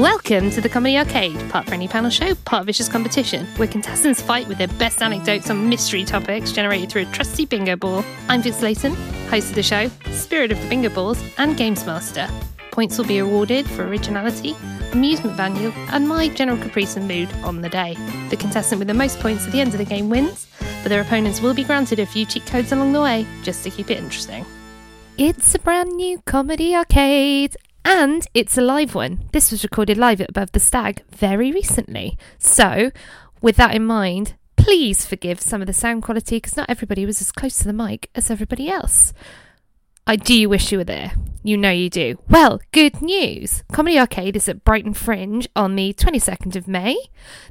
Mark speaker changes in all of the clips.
Speaker 1: Welcome to the Comedy Arcade, part friendly panel show, part vicious competition, where contestants fight with their best anecdotes on mystery topics generated through a trusty bingo ball. I'm Vix Leyton, host of the show, spirit of the bingo balls, and games master. Points will be awarded for originality, amusement value, and my general caprice and mood on the day. The contestant with the most points at the end of the game wins, but their opponents will be granted a few cheat codes along the way, just to keep it interesting. It's a brand new comedy arcade. And it's a live one. This was recorded live at Above the Stag very recently. So, with that in mind, please forgive some of the sound quality because not everybody was as close to the mic as everybody else. I do wish you were there. You know you do. Well, good news. Comedy Arcade is at Brighton Fringe on the 22nd of May,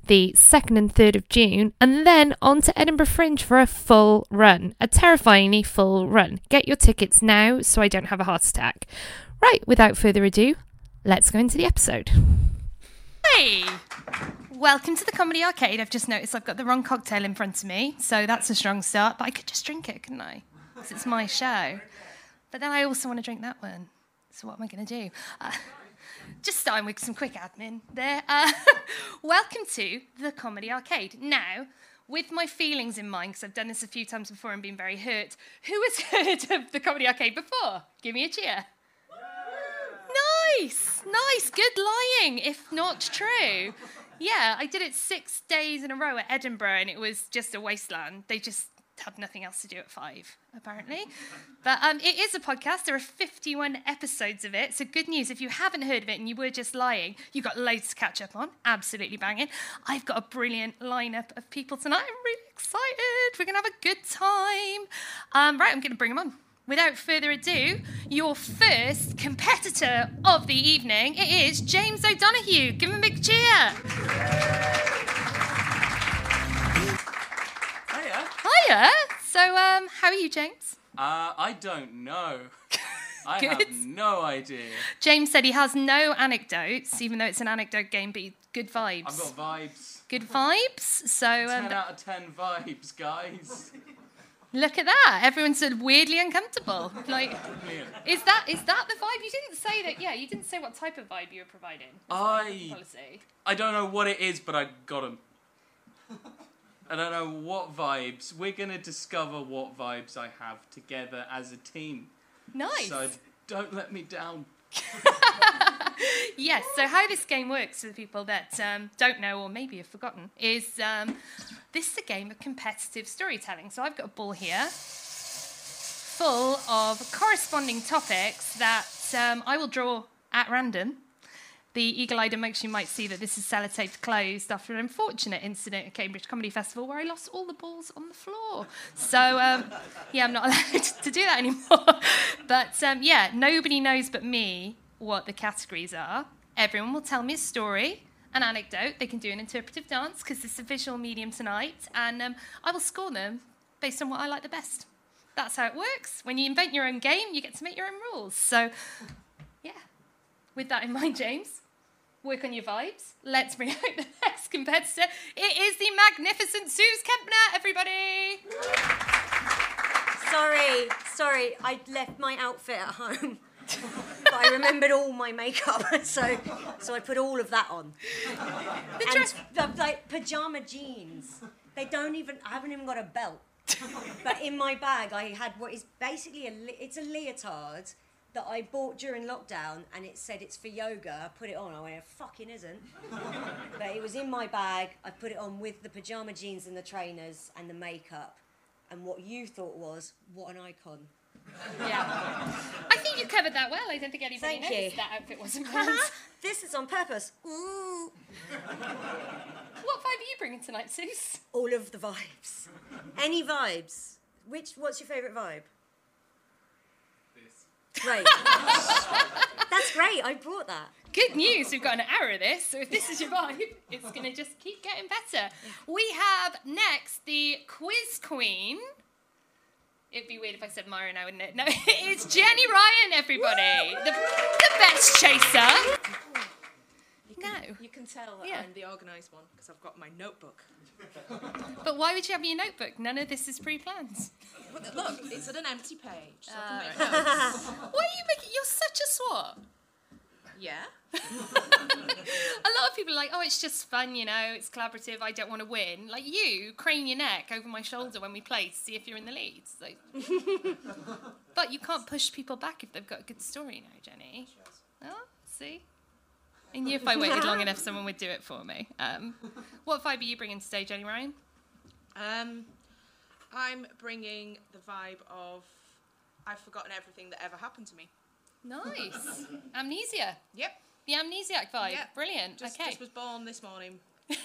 Speaker 1: the 2nd and 3rd of June, and then on to Edinburgh Fringe for a full run. A terrifyingly full run. Get your tickets now so I don't have a heart attack. Right, without further ado, let's go into the episode. Hey! Welcome to the Comedy Arcade. I've just noticed I've got the wrong cocktail in front of me, so that's a strong start, but I could just drink it, couldn't I? Because it's my show. But then I also want to drink that one. So what am I going to do? Uh, just starting with some quick admin there. Uh, welcome to the Comedy Arcade. Now, with my feelings in mind, because I've done this a few times before and been very hurt, who has heard of the Comedy Arcade before? Give me a cheer. Nice, nice, good lying, if not true. Yeah, I did it six days in a row at Edinburgh and it was just a wasteland. They just had nothing else to do at five, apparently. But um, it is a podcast. There are 51 episodes of it. So, good news if you haven't heard of it and you were just lying, you've got loads to catch up on. Absolutely banging. I've got a brilliant lineup of people tonight. I'm really excited. We're going to have a good time. Um, right, I'm going to bring them on. Without further ado, your first competitor of the evening, it is James O'Donoghue. Give him a big cheer.
Speaker 2: Hiya.
Speaker 1: Hiya. So, um, how are you, James?
Speaker 2: Uh, I don't know. I have no idea.
Speaker 1: James said he has no anecdotes, even though it's an anecdote game, but good vibes.
Speaker 2: I've got vibes.
Speaker 1: Good vibes. So, um,
Speaker 2: 10 out of 10 vibes, guys.
Speaker 1: Look at that. Everyone's sort of weirdly uncomfortable. Like, is that is that the vibe? You didn't say that. Yeah, you didn't say what type of vibe you were providing.
Speaker 2: I
Speaker 1: Policy.
Speaker 2: I don't know what it is, but I got them. I don't know what vibes. We're gonna discover what vibes I have together as a team.
Speaker 1: Nice.
Speaker 2: So don't let me down.
Speaker 1: Yes, so how this game works for the people that um, don't know or maybe have forgotten is um, this is a game of competitive storytelling. So I've got a ball here full of corresponding topics that um, I will draw at random. The eagle eyed amongst you might see that this is sellotaped closed after an unfortunate incident at Cambridge Comedy Festival where I lost all the balls on the floor. So, um, yeah, I'm not allowed to do that anymore. but um, yeah, nobody knows but me what the categories are. Everyone will tell me a story, an anecdote. They can do an interpretive dance because it's a visual medium tonight. And um, I will score them based on what I like the best. That's how it works. When you invent your own game, you get to make your own rules. So, yeah. With that in mind, James, work on your vibes. Let's bring out the next competitor. It is the magnificent Sooz Kempner, everybody.
Speaker 3: sorry, sorry. I left my outfit at home. but I remembered all my makeup, so so I put all of that on. and the, like pajama jeans. They don't even. I haven't even got a belt. but in my bag, I had what is basically a. It's a leotard that I bought during lockdown, and it said it's for yoga. I put it on. I went, it fucking isn't. but it was in my bag. I put it on with the pajama jeans and the trainers and the makeup. And what you thought was, what an icon.
Speaker 1: Yeah. I think you covered that well. I don't think anybody
Speaker 3: Thank
Speaker 1: noticed
Speaker 3: you.
Speaker 1: that outfit wasn't uh-huh. planned.
Speaker 3: this is on purpose. Ooh.
Speaker 1: what vibe are you bringing tonight, Sooz?
Speaker 3: All of the vibes. Any vibes? Which? What's your favourite vibe? This. Great. That's great. I brought that.
Speaker 1: Good news, we've got an hour of this, so if this is your vibe, it's going to just keep getting better. We have next the quiz queen. It'd be weird if I said Myra now, wouldn't it? No, it's Jenny Ryan, everybody. The, the best chaser. You No.
Speaker 4: You can tell that
Speaker 1: Yeah.
Speaker 4: I'm the organised one because I've got my notebook.
Speaker 1: But why would you have your notebook? None of this is pre planned.
Speaker 4: Look, it's at an empty page, so I
Speaker 1: Uh,
Speaker 4: can make notes.
Speaker 1: Why are you making. You're such a swot.
Speaker 4: Yeah.
Speaker 1: A lot of people are like, oh, it's just fun, you know, it's collaborative, I don't want to win. Like you, crane your neck over my shoulder when we play to see if you're in the lead. So. but you can't push people back if they've got a good story now, Jenny. Oh, see? I knew if I waited long enough, someone would do it for me. Um, what vibe are you bringing today, Jenny Ryan?
Speaker 4: Um, I'm bringing the vibe of I've forgotten everything that ever happened to me.
Speaker 1: Nice. Amnesia.
Speaker 4: Yep.
Speaker 1: The amnesiac vibe.
Speaker 4: Yep.
Speaker 1: Brilliant.
Speaker 4: Just,
Speaker 1: okay.
Speaker 4: just was born this morning.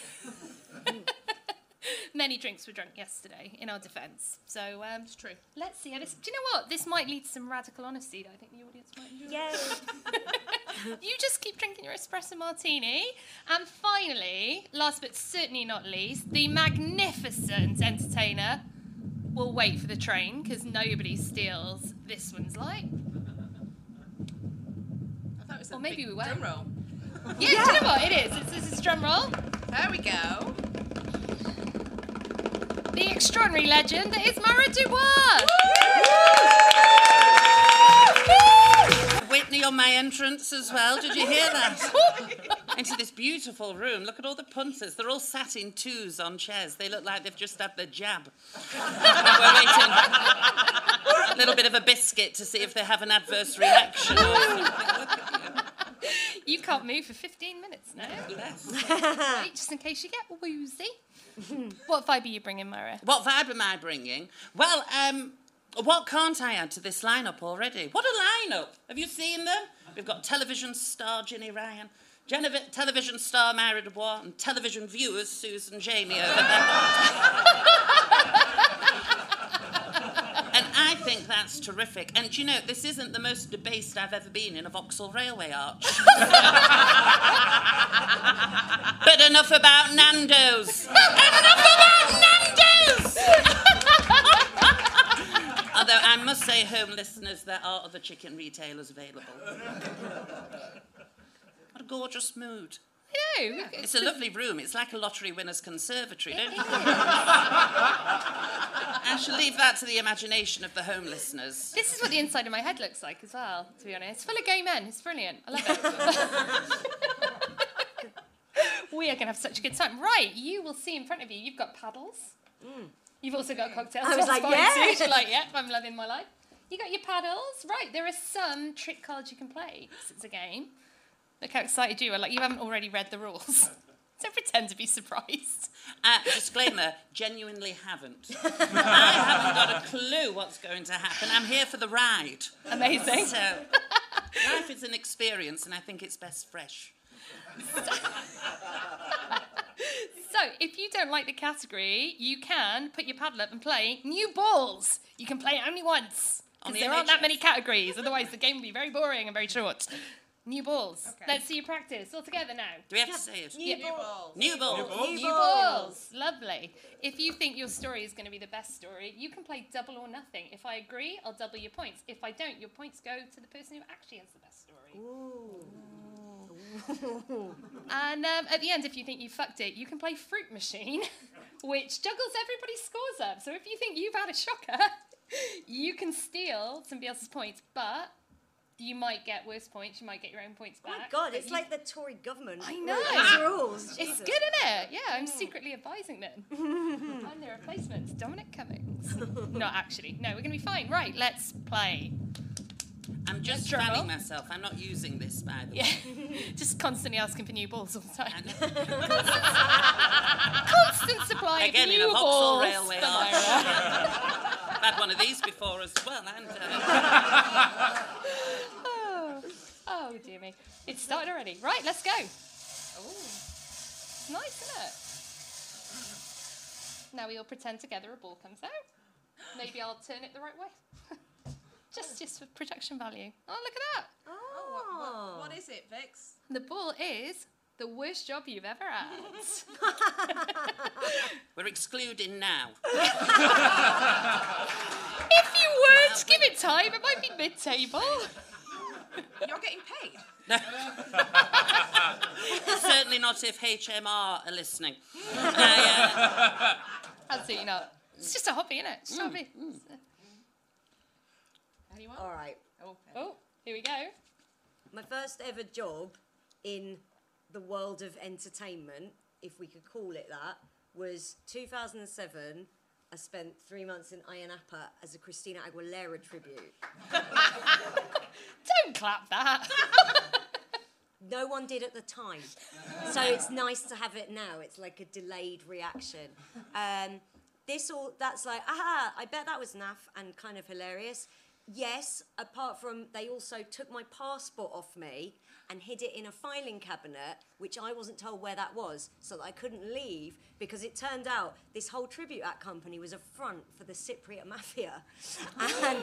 Speaker 1: Many drinks were drunk yesterday, in our defence. So um,
Speaker 4: It's true.
Speaker 1: let's see this. Do you know what? This might lead to some radical honesty that I think the audience might enjoy.
Speaker 3: Yay.
Speaker 1: You just keep drinking your espresso martini. And finally, last but certainly not least, the magnificent entertainer will wait for the train because nobody steals this one's light.
Speaker 4: Thought a
Speaker 1: maybe we won't.
Speaker 4: drum roll.
Speaker 1: Yeah, do you know what? It is. It's, this is drum roll.
Speaker 4: There we go.
Speaker 1: The extraordinary legend that is Myra Dubois.
Speaker 5: Whitney on my entrance as well. Did you hear that? Into this beautiful room. Look at all the punters. They're all sat in twos on chairs. They look like they've just had their jab. We're waiting a little bit of a biscuit to see if they have an adverse reaction. or something.
Speaker 1: You can't move for 15 minutes now. Right, just in case you get woozy. what vibe are you bringing, Myra?
Speaker 5: What vibe am I bringing? Well, um, what can't I add to this lineup already? What a lineup! Have you seen them? We've got television star Jenny Ryan, television star Myra Dubois, and television viewers Susan Jamie over there. and I think that's terrific. And you know, this isn't the most debased I've ever been in a Vauxhall Railway arch. but enough about Nando's. enough about Nando's! Although I must say, home listeners, there are other chicken retailers available. What a gorgeous mood.
Speaker 1: I know.
Speaker 5: It's a lovely room. It's like a lottery winner's conservatory, don't you? I shall leave that to the imagination of the home listeners.
Speaker 1: This is what the inside of my head looks like as well, to be honest. It's full of gay men. It's brilliant. I love it. we are going to have such a good time. Right, you will see in front of you, you've got paddles. Mm. You've also got cocktails.
Speaker 3: I was
Speaker 1: That's
Speaker 3: like,
Speaker 1: fine
Speaker 3: yeah.
Speaker 1: You're like, yeah, I'm loving my life. You got your paddles. Right, there are some trick cards you can play 'cause it's a game. Look how excited you are. Like, you haven't already read the rules. Don't pretend to be surprised.
Speaker 5: Uh, disclaimer, genuinely haven't. I haven't got a clue what's going to happen. I'm here for the ride.
Speaker 1: Amazing.
Speaker 5: So, life is an experience, and I think it's best fresh.
Speaker 1: So, if you don't like the category, you can put your paddle up and play new balls. You can play it only once.
Speaker 5: On
Speaker 1: Because
Speaker 5: the
Speaker 1: there aren't that many categories. Otherwise, the game would be very boring and very short. New balls. Let's see you practice. All together now.
Speaker 5: Do we have to say it?
Speaker 3: New
Speaker 1: Yeah.
Speaker 3: ball.
Speaker 5: New ball.
Speaker 1: New balls. Lovely. If you think your story is going to be the best story, you can play double or nothing. If I agree, I'll double your points. If I don't, your points go to the person who actually has the best story. Ooh. And um, at the end, if you think you fucked it, you can play Fruit Machine, which juggles everybody's scores up. So if you think you've had a shocker, you can steal somebody else's points, but you might get worse points. You might get your own points
Speaker 3: Oh
Speaker 1: back.
Speaker 3: my god, it's
Speaker 1: you-
Speaker 3: like the Tory government.
Speaker 1: I know.
Speaker 3: these rules.
Speaker 1: It's
Speaker 3: Jesus.
Speaker 1: good, isn't it? Yeah, I'm secretly advising them. Find their replacements. Dominic Cummings. Not actually. No, we're going to be fine. Right, let's play.
Speaker 5: I'm just
Speaker 1: Drum roll.
Speaker 5: fanning myself. I'm not using this, by the
Speaker 1: Yeah.
Speaker 5: way.
Speaker 1: Just constantly asking for new balls all the time. Constant supply
Speaker 5: Again,
Speaker 1: of
Speaker 5: in
Speaker 1: new
Speaker 5: a Vauxhall
Speaker 1: balls.
Speaker 5: Railway arch. I've had one of these before as well. And, uh,
Speaker 1: oh. oh, dear me. It's started already. Right, let's go. Oh, nice, isn't it? Now we all pretend together a ball comes out. Maybe I'll turn it the right way. just, just for protection value. Oh, look at that.
Speaker 4: Oh. oh, what, what, what is it, Vix?
Speaker 1: The ball is the worst job you've ever had.
Speaker 5: we're excluding now.
Speaker 1: if you weren't, give it time. It might be mid-table.
Speaker 4: You're getting paid.
Speaker 5: Certainly not if HMR are listening. Uh, yeah.
Speaker 1: Absolutely not. It's just a hobby, isn't it? Just a hobby.
Speaker 4: Anyone?
Speaker 3: All right.
Speaker 1: Oh, here we go.
Speaker 3: My first ever job in the world of entertainment, if we could call it that, was 2007. I spent three months in Ayia Napa as a Christina Aguilera tribute.
Speaker 1: Don't clap that.
Speaker 3: No one did at the time. So it's nice to have it now. It's like a delayed reaction. Um, this all, that's like, aha, I bet that was naff and kind of hilarious. Yes, apart from they also took my passport off me and hid it in a filing cabinet, which I wasn't told where that was, so that I couldn't leave because it turned out this whole tribute act company was a front for the Cypriot mafia. And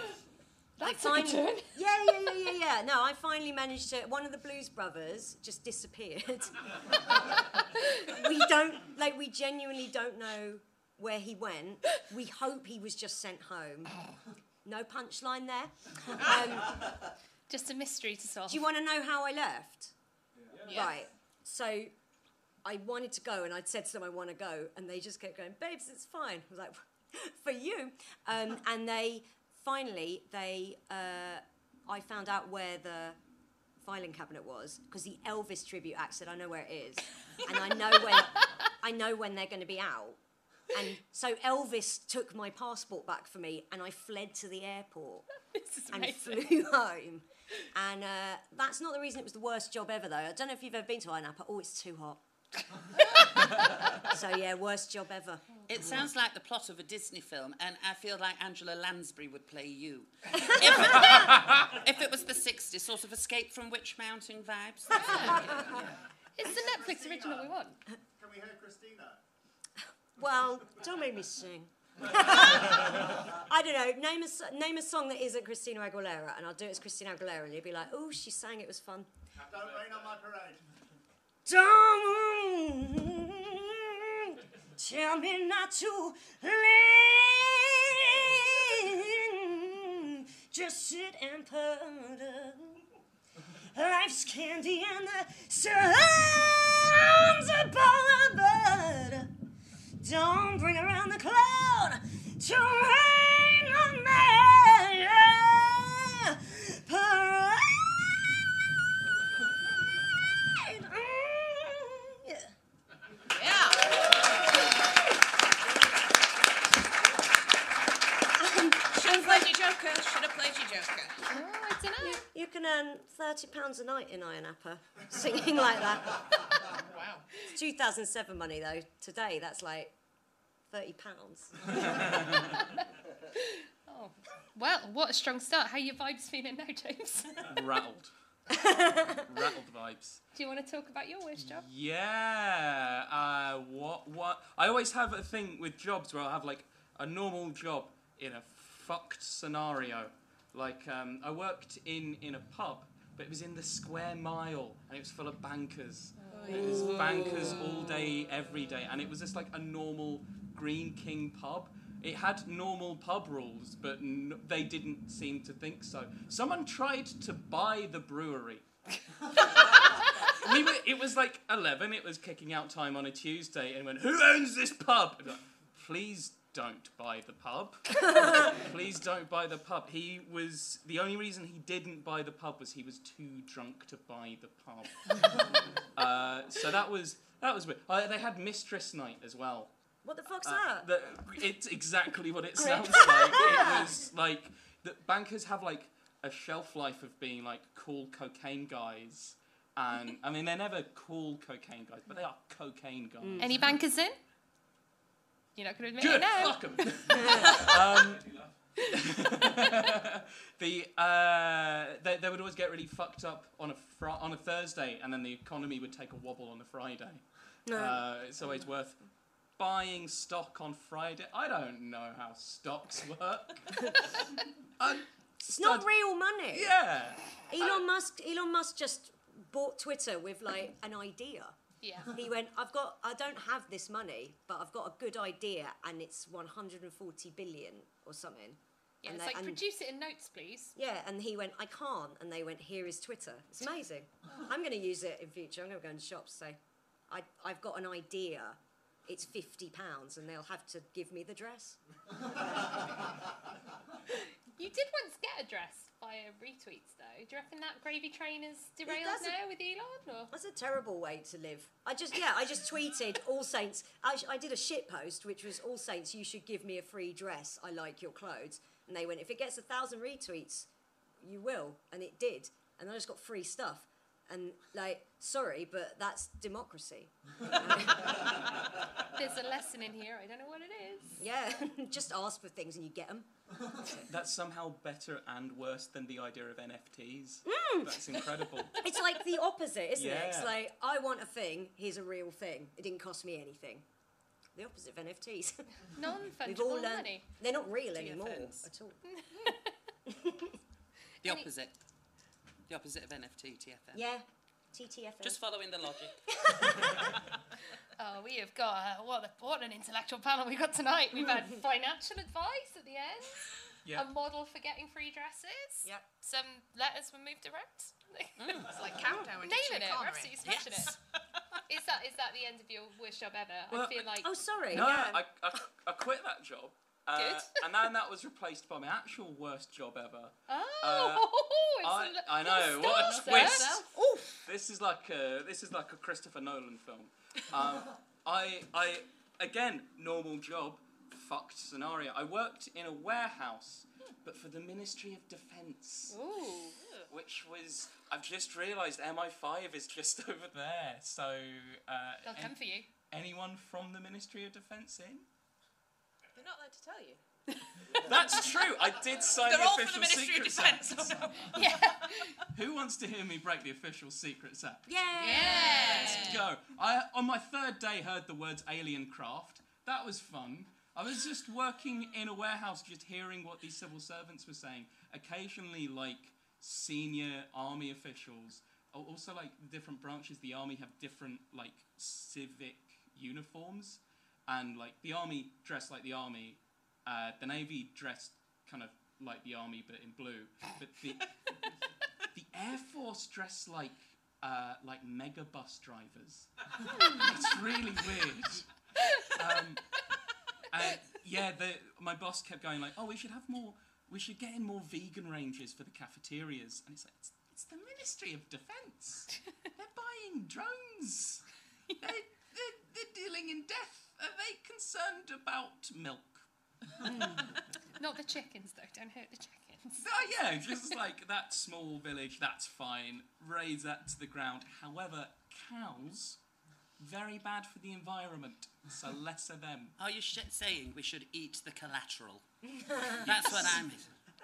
Speaker 3: I
Speaker 1: That took a turn.
Speaker 3: yeah, yeah, yeah, yeah, yeah. No, I finally managed to. One of the Blues Brothers just disappeared. we don't like. We genuinely don't know where he went. We hope he was just sent home. No punchline there. Um,
Speaker 1: Just a mystery to solve.
Speaker 3: do you want to know how I left?
Speaker 4: Yeah.
Speaker 3: Right. So I wanted to go, and I'd said to them I want to go, and they just kept going, "Babes, it's fine." I was like, "For you," um, and they finally they uh, I found out where the filing cabinet was because the Elvis tribute act said, "I know where it is," and I know when I know when they're going to be out. And so Elvis took my passport back for me, and I fled to the airport
Speaker 1: This is
Speaker 3: and
Speaker 1: amazing.
Speaker 3: flew home. And uh, that's not the reason it was the worst job ever, though. I don't know if you've ever been to Ayia Napa. Oh, it's too hot. so yeah, worst job ever.
Speaker 5: It sounds like the plot of a Disney film, and I feel like Angela Lansbury would play you. if, it, if it was the 60s, sort of Escape from Witch Mountain vibes.
Speaker 1: It's the Netflix original we want.
Speaker 6: Can we hear Christina?
Speaker 3: Well, don't make me sing. I don't know. Name a, name a song that isn't Christina Aguilera, and I'll do it as Christina Aguilera, and you'll be like, "Oh, she sang. It was fun."
Speaker 6: Don't rain on my parade.
Speaker 3: Don't tell me not to leave. Just sit and putter. Life's candy and the sun's Don't bring around the cloud to rain on me. Parade. Mm, yeah.
Speaker 4: Yeah. Should have played your Joker. Should have played your Joker.
Speaker 1: Oh, I don't know.
Speaker 3: You can earn thirty pounds a night in Ayia Napa singing like that.
Speaker 4: Wow.
Speaker 3: It's 2007 money though. Today that's like thirty pounds.
Speaker 1: Oh. Well, what a strong start. How are your vibes feeling now, James?
Speaker 2: Rattled. Rattled vibes.
Speaker 1: Do you want to talk about your worst job?
Speaker 2: Yeah. Uh, what? What? I always have a thing with jobs where I'll have like a normal job in a fucked scenario. Like um, I worked in in a pub, but it was in the square mile, and it was full of bankers. And It was bankers all day, every day, and it was just like a normal Greene King pub. It had normal pub rules, but n- they didn't seem to think so. Someone tried to buy the brewery we were, it was like 11, it was kicking out time on a Tuesday, and went, Who owns this pub? And like, Please don't buy the pub. Please don't buy the pub. He was the only reason he didn't buy the pub was he was too drunk to buy the pub. uh, so that was that was weird. Uh, they had mistress night as well.
Speaker 3: What the fuck's
Speaker 2: Uh,
Speaker 3: that?
Speaker 2: the, it's exactly what it sounds like. It was like the bankers have like a shelf life of being like cool cocaine guys, and I mean they're never cool cocaine guys, but they are cocaine guys.
Speaker 1: Any bankers in? You're not going to admit
Speaker 2: Good,
Speaker 1: it now.
Speaker 2: fuck 'em. um, the uh, they, they would always get really fucked up on a fr- on a Thursday, and then the economy would take a wobble on a Friday.
Speaker 3: No.
Speaker 2: Uh, it's always worth buying stock on Friday. I don't know how stocks work. I-
Speaker 3: It's not
Speaker 2: stud-
Speaker 3: real money.
Speaker 2: Yeah.
Speaker 3: Elon Musk. Elon Musk just bought Twitter with like an idea.
Speaker 1: Yeah.
Speaker 3: He went, I've got, I don't have this money, but I've got a good idea, and it's 140 billion or something.
Speaker 1: Yeah,
Speaker 3: and
Speaker 1: it's
Speaker 3: they-
Speaker 1: like,
Speaker 3: and-
Speaker 1: produce it in notes, please.
Speaker 3: Yeah, and he went, I can't, and they went, here is Twitter. It's amazing. I'm going to use it in future. I'm going to go into shops and say, I, I've got an idea. It's 50 pounds, and they'll have to give me the dress.
Speaker 1: You did once get a dress via retweets, though. Do you reckon that gravy train is derailed now with Elon? Or?
Speaker 3: That's a terrible way to live. I just, yeah, I just tweeted All Saints. I, I did a shit post, which was All Saints, you should give me a free dress. I like your clothes. And they went, if it gets a thousand retweets, you will. And it did. And I just got free stuff. And like, sorry, but that's democracy.
Speaker 1: There's a lesson in here. I don't know what it is.
Speaker 3: Yeah, just ask for things and you get them.
Speaker 2: That's somehow better and worse than the idea of NFTs.
Speaker 3: Mm.
Speaker 2: That's incredible.
Speaker 3: It's like the opposite, isn't it? It's like, I want a thing, here's a real thing. It didn't cost me anything. The opposite of NFTs.
Speaker 1: Non-fungible
Speaker 3: learned
Speaker 1: money.
Speaker 3: they're not real anymore
Speaker 5: TFNs.
Speaker 3: at all.
Speaker 5: The opposite. The opposite of NFT, TFN.
Speaker 3: Yeah, TTFN.
Speaker 5: Just following the logic.
Speaker 1: Oh, we have got uh, what, a, what an intellectual panel we've got tonight. We've had financial advice at the end,
Speaker 2: Yeah.
Speaker 1: a model for getting free dresses.
Speaker 3: Yep.
Speaker 1: Some letters were moved around.
Speaker 4: It's like countdown. when
Speaker 1: Nailing it, we're absolutely smashing it. Is that is that the end of your worst job ever? I feel like
Speaker 3: Oh, sorry.
Speaker 2: No,
Speaker 3: yeah.
Speaker 2: I, I, I quit that job. Uh,
Speaker 1: Good.
Speaker 2: and then that was replaced by my actual worst job ever.
Speaker 1: oh, it's
Speaker 2: I,
Speaker 1: a lo-
Speaker 2: I know what a twist.
Speaker 3: Oof.
Speaker 2: This is like a this is like a Christopher Nolan film. Um, I I again normal job, fucked scenario. I worked in a warehouse, but for the Ministry of Defence,
Speaker 1: Ooh.
Speaker 2: which was I've just realised MI5 is just over there. So uh,
Speaker 1: They'll
Speaker 2: an-
Speaker 1: come for you.
Speaker 2: anyone from the Ministry of Defence in?
Speaker 4: They're not allowed to tell you.
Speaker 2: That's true. I did sign
Speaker 4: They're
Speaker 2: the
Speaker 4: all
Speaker 2: official
Speaker 4: for the Ministry of Defence.
Speaker 2: Act.
Speaker 1: Yeah.
Speaker 2: Who wants to hear me break the official Secrets Act?
Speaker 3: Yeah.
Speaker 2: Let's go. I on my third day heard the words alien craft. That was fun. I was just working in a warehouse, just hearing what these civil servants were saying. Occasionally, like senior army officials, also like different branches. The army have different like civic uniforms, and like the army dressed like the army, uh, the navy dressed kind of like the army but in blue. But the the air force dressed like uh, like mega bus drivers. it's really weird. Um, and yeah, the, my boss kept going like, "Oh, we should have more. We should get in more vegan ranges for the cafeterias." And it's like, "It's, it's the Ministry of Defence. They're buying drones. They, they're, they're dealing in death. Are they concerned about milk?"
Speaker 1: Not the chickens though. Don't hurt the chickens.
Speaker 2: Oh yeah, just like that small village, that's fine. Raise that to the ground. However, cows, very bad for the environment. So less of them.
Speaker 5: Are you sh- saying we should eat the collateral? That's what I'm.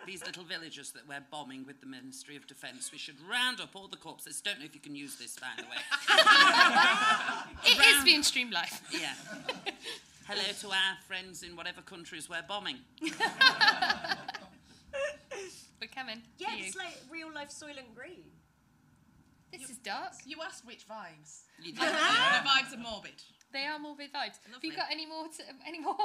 Speaker 5: These little villages that we're bombing with the Ministry of Defence, we should round up all the corpses. Don't know if you can use this, by the way.
Speaker 1: It is being streamed live.
Speaker 5: Yeah. Hello to our friends in whatever countries we're bombing.
Speaker 1: We're coming.
Speaker 3: Yeah,
Speaker 1: for you.
Speaker 3: it's like real life Soylent Green.
Speaker 1: This is dark.
Speaker 4: You asked which vibes.
Speaker 5: You
Speaker 4: the
Speaker 5: did.
Speaker 4: vibes are morbid.
Speaker 1: They are morbid vibes. Have you got any more? To, any more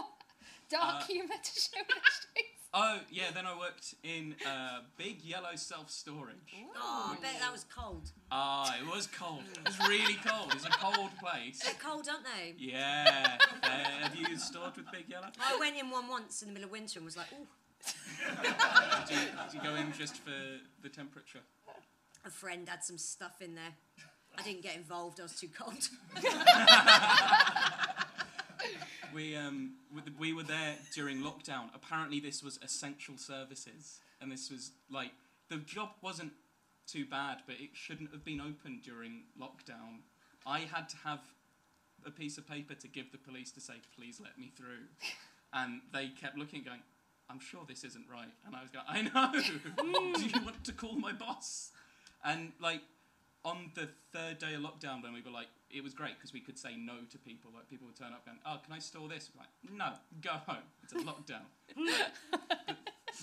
Speaker 1: Dark
Speaker 2: Uh,
Speaker 1: humour to show in the streets.
Speaker 2: Oh yeah, then I worked in uh, big yellow self storage.
Speaker 3: Oh, I bet that was cold.
Speaker 2: Ah, it was cold. It was really cold. It's a cold place.
Speaker 3: They're cold, aren't they?
Speaker 2: Yeah. Uh, have you stored with big yellow?
Speaker 3: I went in one once in the middle of winter and was like, oh,
Speaker 2: Do you, do you go in just for the temperature?
Speaker 3: a friend had some stuff in there. I didn't get involved, I was too cold.
Speaker 2: We um we- we were there during lockdown. Apparently, this was essential services, and this was like the job wasn't too bad, but it shouldn't have been open during lockdown. I had to have a piece of paper to give the police to say, "Please let me through," and they kept looking, going, "I'm sure this isn't right," and I was going, "I know. Do you want to call my boss?" And like on the third day of lockdown, when we were like, it was great because we could say no to people. Like people would turn up going, "Oh, can I store this?" We're like, no, go home. It's a lockdown.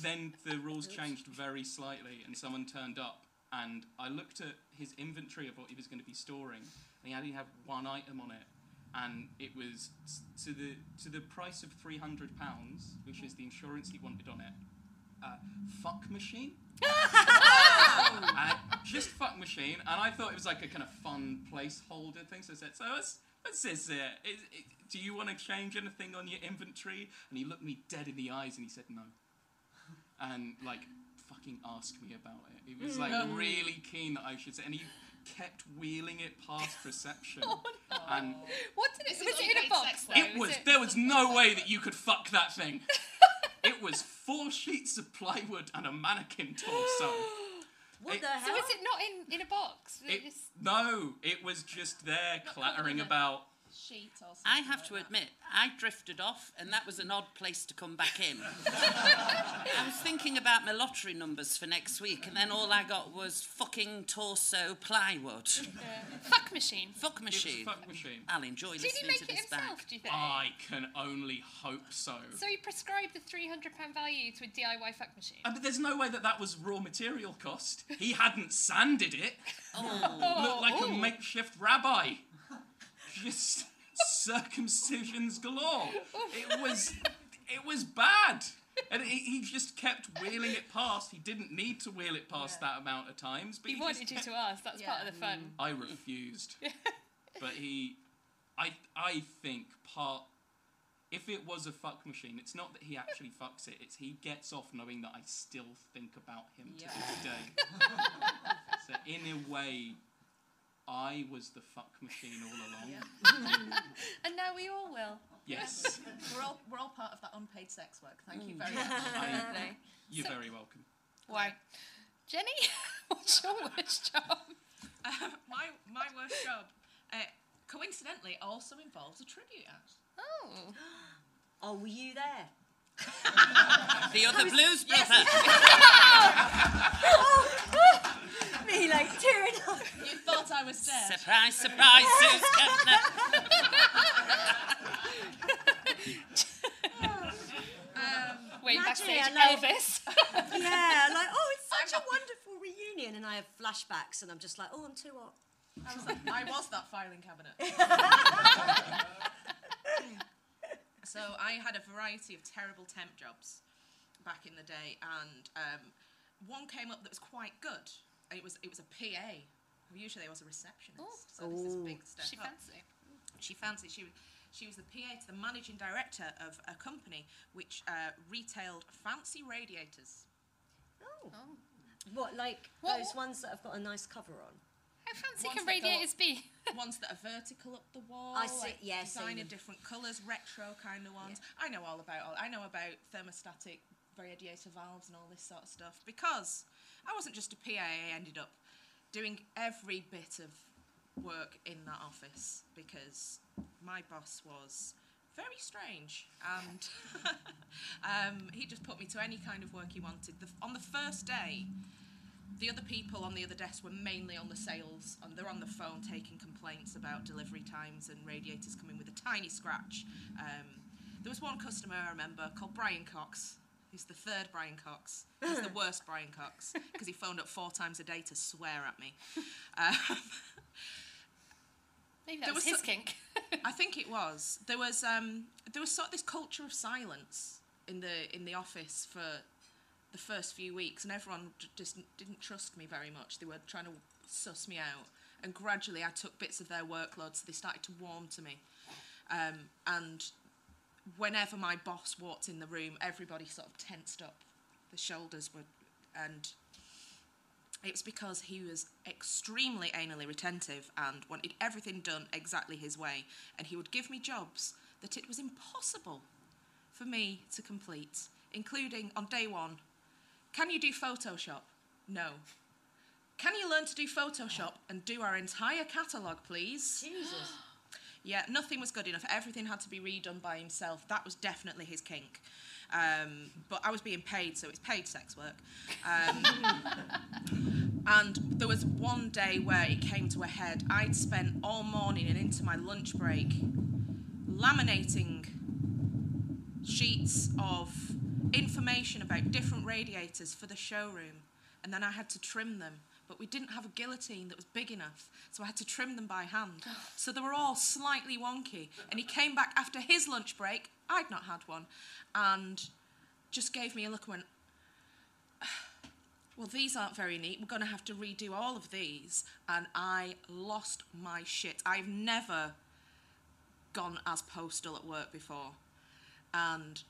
Speaker 2: Then the rules changed very slightly, and someone turned up, and I looked at his inventory of what he was going to be storing, and he only had one item on it, and it was to the to the price of three hundred pounds, which is the insurance he wanted on it. Uh, fuck machine. Uh, just fuck machine, and I thought it was like a kind of fun placeholder thing. So I said, "So what's, what's this? Uh, is, is, do you want to change anything on your inventory?" And he looked me dead in the eyes and he said, "No." And like, fucking ask me about it. He was like really keen that I should say, and he kept wheeling it past reception. And
Speaker 1: What did it? Was it in a box though?
Speaker 4: though.
Speaker 2: it was
Speaker 1: it-
Speaker 2: there was no way that you could fuck that thing. it was four sheets of plywood and a mannequin torso.
Speaker 3: What
Speaker 2: It-
Speaker 3: the
Speaker 1: So is it not in, in a box? It
Speaker 2: It,
Speaker 1: just-
Speaker 2: no, it was just there clattering
Speaker 4: covered in a-
Speaker 2: about.
Speaker 4: Sheet or something.
Speaker 5: I have
Speaker 4: like
Speaker 5: to
Speaker 4: that.
Speaker 5: admit, I drifted off, and that was an odd place to come back in. I was thinking about my lottery numbers for next week, and then all I got was fucking torso plywood.
Speaker 1: Fuck machine.
Speaker 5: Fuck
Speaker 2: It was
Speaker 5: machine.
Speaker 2: fuck machine.
Speaker 5: I'll enjoy
Speaker 1: Did he
Speaker 5: listening
Speaker 1: make
Speaker 5: to
Speaker 1: it
Speaker 5: this
Speaker 1: himself?
Speaker 5: back.
Speaker 1: Do you think?
Speaker 2: I can only hope so.
Speaker 1: So he prescribed the three hundred pound value to a DIY fuck machine.
Speaker 2: Uh, but there's no way that that was raw material cost. He hadn't sanded it. Looked like a makeshift rabbi. Just circumcisions galore. It was, it was bad. And he, he just kept wheeling it past. He didn't need to wheel it past that amount of times. But
Speaker 1: He
Speaker 2: he
Speaker 1: wanted
Speaker 2: just
Speaker 1: you to ask. That's part of the fun.
Speaker 2: I refused. but he, I, I think part. If it was a fuck machine, it's not that he actually fucks it. It's he gets off knowing that I still think about him to this day. so in a way, I was the fuck machine all along.
Speaker 1: And now we all will.
Speaker 2: Yes,
Speaker 4: We're all, we're all part of that unpaid sex work. Thank you very much.
Speaker 2: I, you're very welcome.
Speaker 1: Why? Jenny, what's your worst job?
Speaker 4: Um, my, my worst job, uh, coincidentally, also involves a tribute act.
Speaker 1: Oh.
Speaker 3: Oh, were you there?
Speaker 5: The other blues brother. Oh.
Speaker 3: Me like tearing up.
Speaker 4: You thought I was dead.
Speaker 5: surprise, surprise, Sooz Kempner.
Speaker 1: Um, wait,
Speaker 3: Naturally,
Speaker 1: backstage,
Speaker 3: I know-
Speaker 1: Elvis.
Speaker 3: Yeah, like, oh, it's such
Speaker 4: I'm
Speaker 3: a wonderful reunion. And I have flashbacks, and I'm just like, oh, I'm too hot.
Speaker 4: I was, like, I was that filing cabinet. so I had a variety of terrible temp jobs back in the day, and um, one came up that was quite good. It was it was a PA. Usually I was a receptionist, so this is a big step
Speaker 1: she
Speaker 4: up.
Speaker 1: fancy.
Speaker 4: She fancied she was she was the PA to the managing director of a company which uh, retailed fancy radiators.
Speaker 3: Oh. What, like
Speaker 1: What-
Speaker 3: those ones that have got a nice cover on?
Speaker 1: How fancy
Speaker 4: Ones
Speaker 1: can radiators
Speaker 4: up-
Speaker 1: be?
Speaker 4: ones that are vertical up the wall.
Speaker 3: I see-
Speaker 4: like
Speaker 3: yeah,
Speaker 4: design of different colours, retro kind of ones. I know all about all. I know about thermostatic radiator valves and all this sort of stuff because I wasn't just a PA. I ended up doing every bit of work in that office because my boss was very strange and um, he just put me to any kind of work he wanted. The, on the first day, the other people on the other desk were mainly on the sales and they're on the phone taking complaints about delivery times and radiators coming with a tiny scratch. Um, there was one customer I remember called Brian Cox. He's the third Brian Cox. He's the worst Brian Cox because he phoned up four times a day to swear at me. Um,
Speaker 1: Maybe that was
Speaker 4: was
Speaker 1: his
Speaker 4: so-
Speaker 1: kink.
Speaker 4: I think it was. There was um, there was sort of this culture of silence in the in the office for the first few weeks, and everyone just didn't trust me very much. They were trying to suss me out, and gradually I took bits of their workload, so they started to warm to me. Um, and whenever my boss walked in the room, everybody sort of tensed up. The shoulders were, and it was because he was extremely anally retentive and wanted everything done exactly his way. And he would give me jobs that it was impossible for me to complete, including on day one can you do Photoshop? No. Can you learn to do Photoshop and do our entire catalogue, please?
Speaker 3: Jesus.
Speaker 4: Yeah, nothing was good enough. Everything had to be redone by himself. That was definitely his kink. Um, but I was being paid, so it's paid sex work. Um, and there was one day where it came to a head. I'd spent all morning and into my lunch break laminating sheets of information about different radiators for the showroom, and then I had to trim them. But we didn't have a guillotine that was big enough, so I had to trim them by hand. So they were all slightly wonky. And he came back after his lunch break, I'd not had one, and just gave me a look and went, well, these aren't very neat. We're going to have to redo all of these. And I lost my shit. I've never gone as postal at work before. And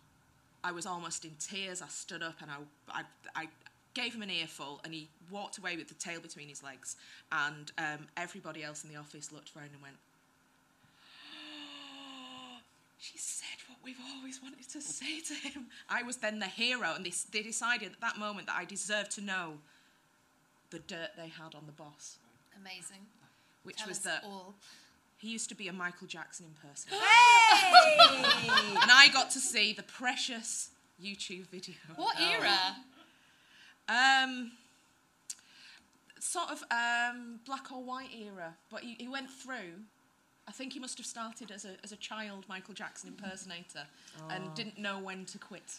Speaker 4: I was almost in tears. I stood up and I, I, I gave him an earful and he walked away with the tail between his legs. And um, everybody else in the office looked around and went, she said what we've always wanted to say to him. I was then the hero, and they, they decided at that moment that I deserved to know the dirt they had on the boss,
Speaker 1: Amazing.
Speaker 4: which
Speaker 1: Tell
Speaker 4: was that
Speaker 1: all.
Speaker 4: He used to be a Michael Jackson impersonator.
Speaker 3: Hey!
Speaker 4: and I got to see the precious YouTube video.
Speaker 1: What era?
Speaker 4: Um, sort of um, black or white era, but he, he went through. I think he must have started as a, as a child Michael Jackson impersonator and didn't know when to quit.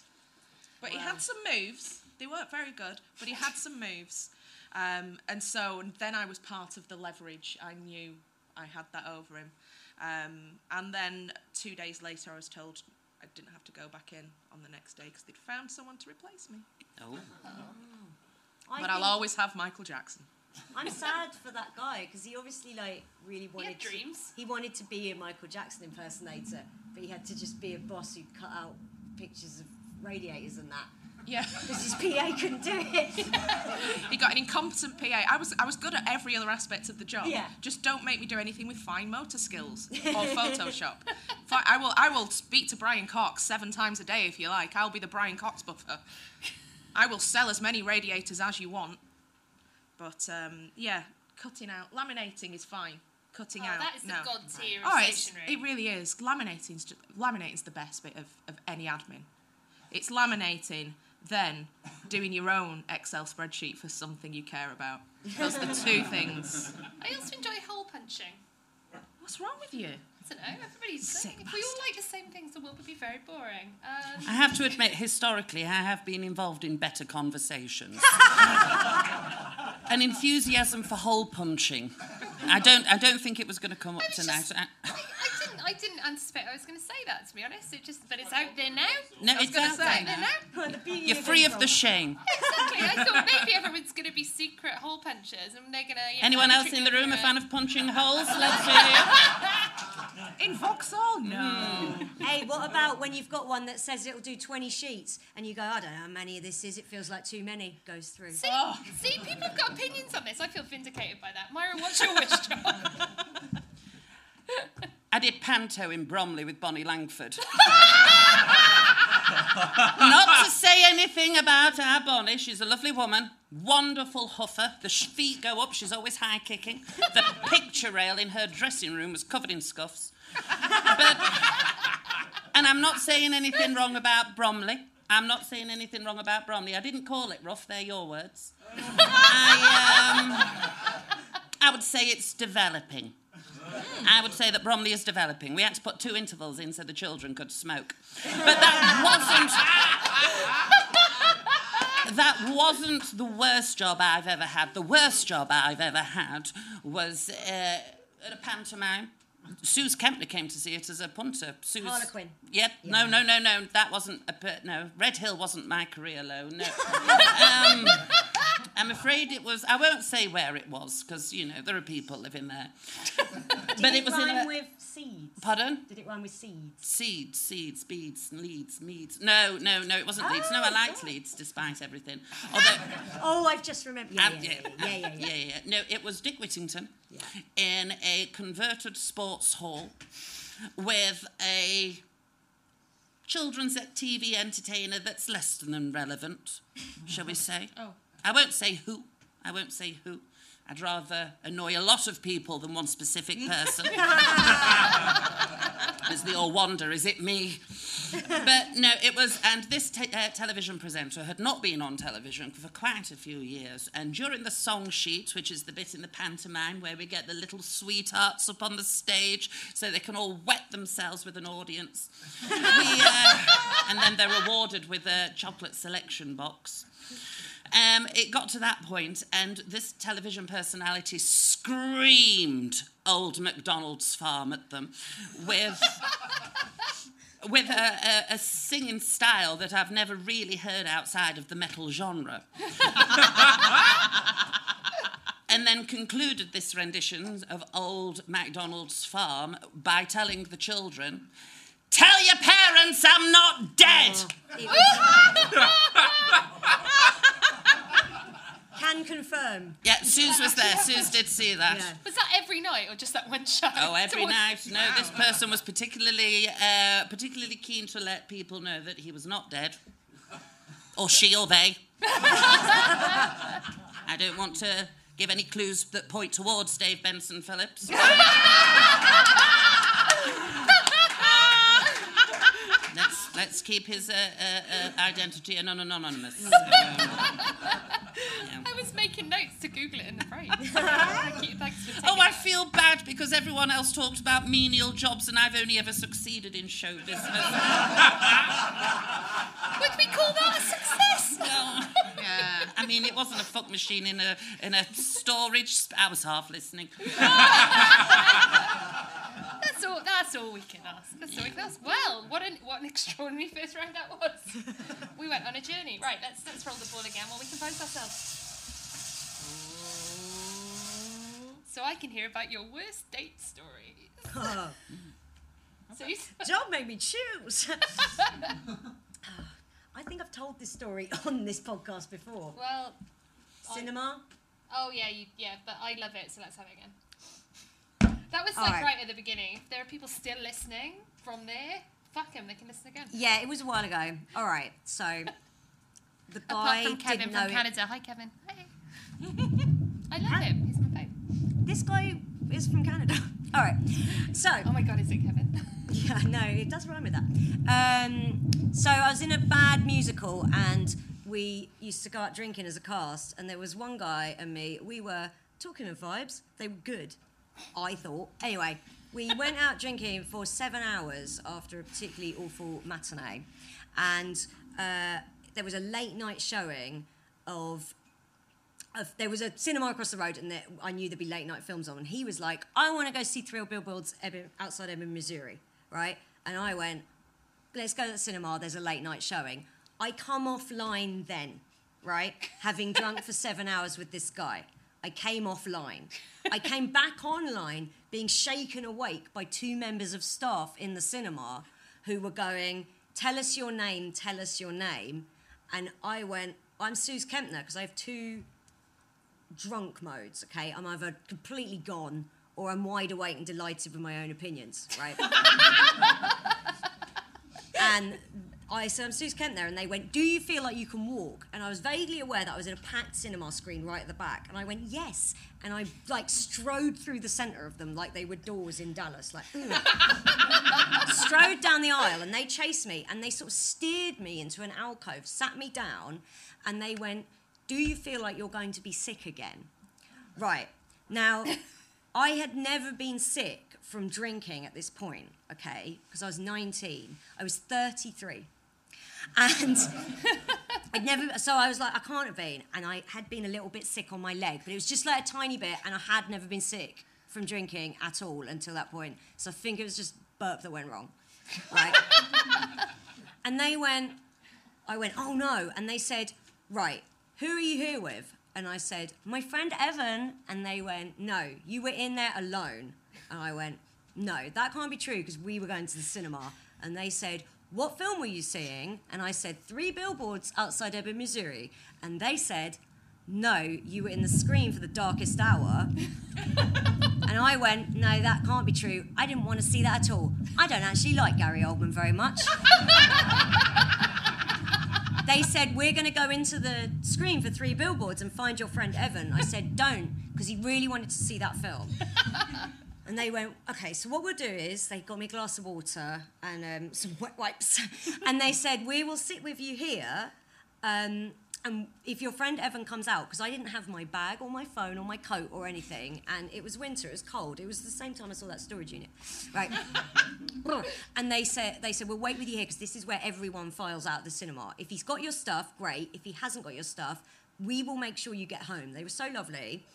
Speaker 4: But he had some moves. They weren't very good, but he had some moves. Um, and so and then I was part of the leverage. I knew I had that over him. Um, and then two days later, I was told I didn't have to go back in on the next day because they'd found someone to replace me.
Speaker 5: Oh.
Speaker 3: I
Speaker 4: But I'll always have Michael Jackson.
Speaker 3: I'm sad for that guy because he obviously like really wanted
Speaker 1: had
Speaker 3: to-
Speaker 1: dreams.
Speaker 3: he wanted to be a Michael Jackson impersonator, but he had to just be a boss who cut out pictures of radiators and that
Speaker 4: Yeah.
Speaker 3: because his PA couldn't do it.
Speaker 4: he got an incompetent PA. I was I was good at every other aspect of the job.
Speaker 3: Yeah.
Speaker 4: Just don't make me do anything with fine motor skills or Photoshop. Fi- I will I will speak to Brian Cox seven times a day if you like. I'll be the Brian Cox buffer. I will sell as many radiators as you want. But um, yeah, cutting out laminating is fine. Cutting
Speaker 1: Oh,
Speaker 4: out
Speaker 1: that is the god tier of
Speaker 4: Oh, it's,
Speaker 1: stationery.
Speaker 4: it really is. Laminating's just, laminating's the best bit of, of any admin. It's laminating, then doing your own Excel spreadsheet for something you care about. Those are the two things.
Speaker 1: I also enjoy hole punching.
Speaker 4: What's wrong with you?
Speaker 1: I don't know. Everybody's
Speaker 4: Sick
Speaker 1: saying if we all like the same things, the world would be very boring. Um,
Speaker 5: I have to admit, historically, I have been involved in better conversations. An enthusiasm for hole punching. I don't. I don't think it was going to come up
Speaker 1: was
Speaker 5: tonight.
Speaker 1: just-
Speaker 5: I-
Speaker 1: I, I didn't. Anticipate I was going to say that. To be honest, it just. But it's out there now.
Speaker 5: No,
Speaker 1: I was
Speaker 5: it's
Speaker 1: gonna
Speaker 5: out
Speaker 1: say
Speaker 5: there
Speaker 1: now.
Speaker 3: The
Speaker 5: You're free of the shame.
Speaker 1: Exactly. I thought maybe everyone's going to be secret hole punchers, and they're going to.
Speaker 5: Anyone else in the room a fan of punching holes? Let's hear.
Speaker 4: In Vauxhall? No. Hmm.
Speaker 3: Hey, what about when you've got one that says it'll do 20 sheets and you go, I don't know how many of this is, it feels like too many, goes through.
Speaker 1: See, oh. see, people have got opinions on this. I feel vindicated by that. Myra, what's your wish job?
Speaker 5: I did panto in Bromley with Bonnie Langford. Not to say anything about our Bonnie, she's a lovely woman, wonderful huffer. The feet go up, she's always high kicking. The picture rail in her dressing room was covered in scuffs. But, and I'm not saying anything wrong about Bromley. I'm not saying anything wrong about Bromley. I didn't call it rough, they're your words. I, um, I would say it's developing. I would say that Bromley is developing. We had to put two intervals in so the children could smoke. But that wasn't. that wasn't the worst job I've ever had. The worst job I've ever had was uh, at a pantomime Sooz Kempner came to see it as a punter. Sooz,
Speaker 3: Harlequin.
Speaker 5: Yep. No, no, no, no. That wasn't a per- no. Red Hill wasn't my career low. No. um, I'm afraid it was. I won't say where it was because you know there are people living there.
Speaker 3: Did
Speaker 5: but
Speaker 3: it,
Speaker 5: it was
Speaker 3: rhyme
Speaker 5: in a.
Speaker 3: with seeds?
Speaker 5: Pardon?
Speaker 3: Did it rhyme with seeds?
Speaker 5: Seeds, seeds, beads, leads, meads. No, no, no, it wasn't Leeds. No, I liked Leeds despite everything. Although,
Speaker 3: Oh, I've just remembered. Yeah,
Speaker 5: um,
Speaker 3: yeah, yeah, yeah, yeah, yeah.
Speaker 5: yeah. No, it was Dick Whittington in a converted sports hall with a children's TV entertainer that's less than relevant, shall we say?
Speaker 4: Oh.
Speaker 5: I won't say who. I won't say who. I'd rather annoy a lot of people than one specific person. As they all wonder, is it me? But no, it was, and this te- uh, television presenter had not been on television for quite a few years. And during the song sheet, which is the bit in the pantomime where we get the little sweethearts up on the stage so they can all wet themselves with an audience, we, uh, and then they're rewarded with a chocolate selection box. Um, it got to that point, and this television personality screamed "Old MacDonald's Farm" at them, with with a, a, a singing style that I've never really heard outside of the metal genre. and then concluded this rendition of Old MacDonald's Farm by telling the children, Tell your parents I'm not dead!
Speaker 3: Was- Can confirm.
Speaker 5: Yeah, Sooz was there. Sooz did see that.
Speaker 3: Yeah.
Speaker 1: Was that every night or just that one show?
Speaker 5: Oh, every
Speaker 1: Towards-
Speaker 5: night. No, this person was particularly, uh, particularly keen to let people know that he was not dead, or she or they. I don't want to give any clues that point towards Dave Benson Phillips. let's let's keep his uh, uh, uh, identity anon- anonymous.
Speaker 1: I was making notes to Google it in the break. Thank you. Thanks for
Speaker 5: Oh, I feel bad because everyone else talked about menial jobs and I've only ever succeeded in show business.
Speaker 1: Would we call that a success?
Speaker 5: No. Yeah. I mean, it wasn't a fuck machine in a in a storage. Sp- I was half listening.
Speaker 1: That's all. That's all we can ask. That's all we can ask. Well, what an what an extraordinary first round that was. we went on a journey. Right. Let's let's roll the ball again while we compose ourselves. So I can hear about your worst date stories.
Speaker 3: Oh,
Speaker 1: Sooz?
Speaker 3: John made me choose. Ah, I think I've told this story on this podcast before.
Speaker 1: Well,
Speaker 3: Cinema.
Speaker 1: oh yeah, you, yeah, but I love it, so let's have it again. That was
Speaker 3: All
Speaker 1: like
Speaker 3: right.
Speaker 1: right at the beginning. If there are people still listening from there, fuck them, they can listen again.
Speaker 3: Yeah, it was a while ago. All right, so the
Speaker 1: Apart
Speaker 3: guy
Speaker 1: from Kevin from Canada. Hi, Kevin. Hey. I love him. He's my fave.
Speaker 3: This guy is from Canada. All right, so
Speaker 1: Oh my god, is it Kevin?
Speaker 3: Yeah, no, it does rhyme with that. Um, so I was in a bad musical and we used to go out drinking as a cast, and there was one guy and me. We were talking of vibes. They were good, I thought. Anyway, we went out drinking for seven hours after a particularly awful matinee, and uh, there was a late night showing of there was a cinema across the road, and there, I knew there'd be late night films on. And he was like, "I want to go see Three Billboards outside Ebbing, Missouri, right?" And I went, "Let's go to the cinema. There's a late night showing." I come offline then, right? Having drunk for seven hours with this guy, I came offline. I came back online, being shaken awake by two members of staff in the cinema, who were going, "Tell us your name. Tell us your name." And I went, "I'm Sooz Kempner," because I have two drunk modes, okay? I'm either completely gone or I'm wide awake and delighted with my own opinions, right? and I said, I'm Sooz Kent there, and they went, Do you feel like you can walk? And I was vaguely aware that I was in a packed cinema screen right at the back. And I went, Yes. And I like strode through the centre of them like they were doors in Dallas, like, strode down the aisle and they chased me and they sort of steered me into an alcove, sat me down, and they went, Do you feel like you're going to be sick again? Right. Now, I had never been sick from drinking at this point, okay, because I was 19. I was 33. And I'd never, so I was like, I can't have been. And I had been a little bit sick on my leg, but it was just like a tiny bit, and I had never been sick from drinking at all until that point. So I think it was just burp that went wrong. Right? and they went, I went, oh no. And they said, right, who are you here with? And I said, my friend Evan. And they went, no, you were in there alone. And I went, no, that can't be true because we were going to the cinema. And they said, what film were you seeing? And I said, Three Billboards Outside Ebbing, Missouri. And they said, no, you were in the screen for the darkest hour. and I went, no, that can't be true. I didn't want to see that at all. I don't actually like Gary Oldman very much. they said, we're going to go into the screen for three billboards and find your friend Evan. I said, don't, because he really wanted to see that film. And they went, okay, so what we'll do is they got me a glass of water and um, some wet wipes. and they said, we will sit with you here. Um, and if your friend Evan comes out, because I didn't have my bag or my phone or my coat or anything, and it was winter, it was cold. It was the same time I saw that storage unit, right? and they said, they said, we'll wait with you here because this is where everyone files out the cinema. If he's got your stuff, great. If he hasn't got your stuff, we will make sure you get home. They were so lovely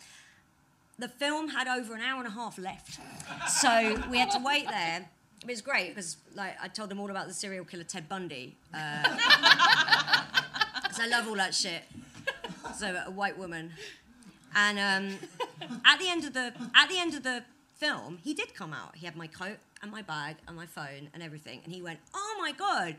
Speaker 3: the film had over an hour and a half left. So we had to wait there. It was great because like I told them all about the serial killer Ted Bundy. Because uh, I love all that shit. So a white woman. And um, at the end of the at the end of the film, he did come out. He had my coat and my bag and my phone and everything. And he went, "Oh my god,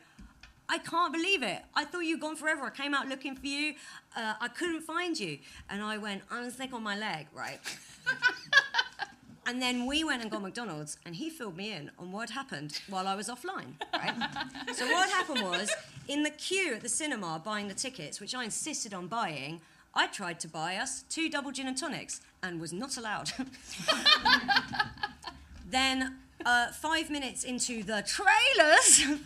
Speaker 3: I can't believe it. I thought you'd gone forever. I came out looking for you. Uh, I couldn't find you. And I went, I was sick on my leg, right? and then we went and got McDonald's, and he filled me in on what happened while I was offline, right? so what happened was, in the queue at the cinema buying the tickets, which I insisted on buying, I tried to buy us two double gin and tonics and was not allowed. then uh, five minutes into the trailers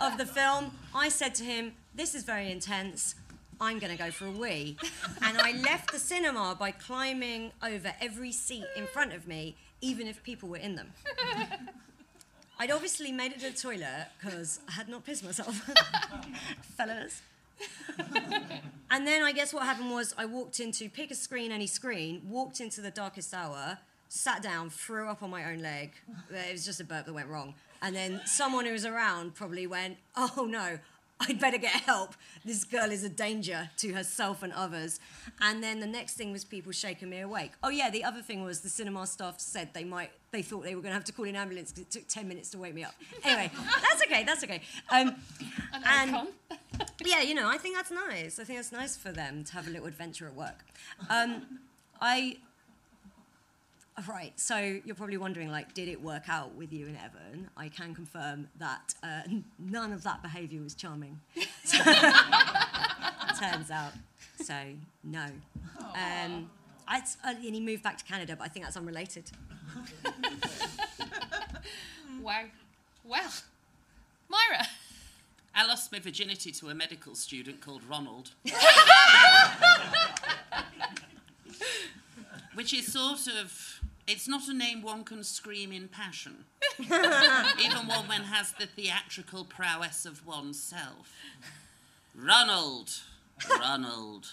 Speaker 3: of the film, I said to him, This is very intense. I'm going to go for a wee. And I left the cinema by climbing over every seat in front of me, even if people were in them. I'd obviously made it to the toilet because I had not pissed myself. Fellas. and then I guess what happened was I walked into pick a screen, any screen, walked into the darkest hour, sat down, threw up on my own leg. It was just a burp that went wrong. And then someone who was around probably went, oh no, I'd better get help. This girl is a danger to herself and others. And then the next thing was people shaking me awake. Oh yeah, the other thing was the cinema staff said they might, they thought they were going to have to call an ambulance because it took 10 minutes to wake me up. Anyway, that's okay, that's okay. Um, and yeah, you know, I think that's nice. I think it's nice for them to have a little adventure at work. Um, I Right, so you're probably wondering, like, did it work out with you and Evan? I can confirm that uh, none of that behaviour was charming. turns out, so no. Um, I, uh, and he moved back to Canada, but I think that's unrelated.
Speaker 1: wow. Well, Myra.
Speaker 5: I lost my virginity to a medical student called Ronald. Which is sort of it's not a name one can scream in passion, even one when has the theatrical prowess of oneself. Ronald, Ronald,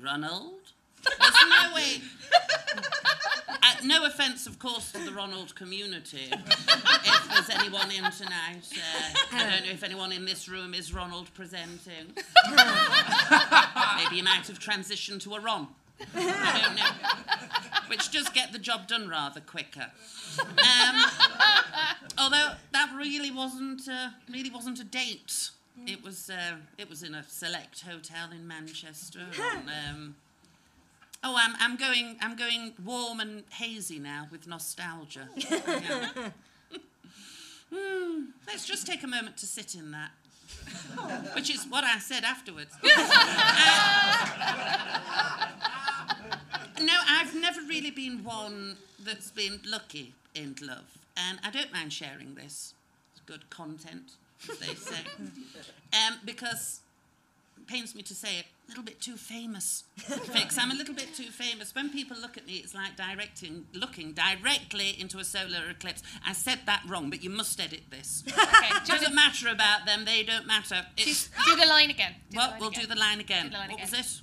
Speaker 5: Ronald. There's no way. Uh, no offence, of course, to the Ronald community. if there's anyone in tonight, uh, I don't know if anyone in this room is Ronald presenting. Maybe you might have transitioned to a Ron. I don't know. Which does get the job done rather quicker. Um, although that really wasn't uh, really wasn't a date. It was uh, it was in a select hotel in Manchester. on, um, oh, I'm I'm going I'm going warm and hazy now with nostalgia. Yeah. Hmm, let's just take a moment to sit in that. Which is what I said afterwards. Uh, no, I've never really been one that's been lucky in love. And I don't mind sharing this. It's good content, as they say. Um, because it pains me to say it, a little bit too famous. Fix. I'm a little bit too famous. When people look at me, it's like directing, looking directly into a solar eclipse. I said that wrong, but you must edit this.
Speaker 1: Okay,
Speaker 5: Doesn't matter about them. They don't matter.
Speaker 1: Do,
Speaker 5: It's,
Speaker 1: do the line again. Do the line
Speaker 5: we'll
Speaker 1: again.
Speaker 5: do the line again.
Speaker 1: Do the line
Speaker 5: what
Speaker 1: again.
Speaker 5: was it?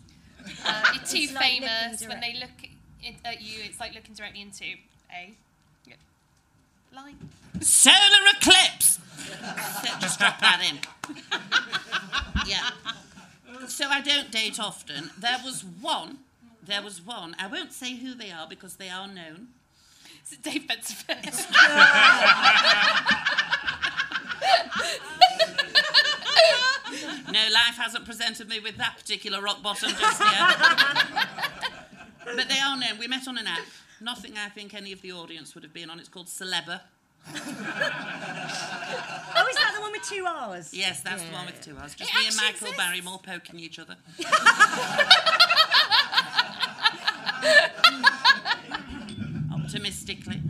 Speaker 1: Uh, you're too
Speaker 3: It's like looking
Speaker 1: famous when they look i- at you. It's like looking directly into A. Yeah. Line.
Speaker 5: Solar eclipse. So just drop that in. Yeah. So I don't date often. There was one. There was one. I won't say who they are because they are known.
Speaker 1: Is it Dave Bedsford?
Speaker 5: No, life hasn't presented me with that particular rock bottom just yet. but they are known. We met on an app. Nothing I think any of the audience would have been on. It's called Celeba.
Speaker 3: Oh, is that the one with two R's?
Speaker 5: Yes, that's the one with two R's. Just
Speaker 1: It
Speaker 5: me and Michael
Speaker 1: exists.
Speaker 5: Barrymore poking each other. Optimistically.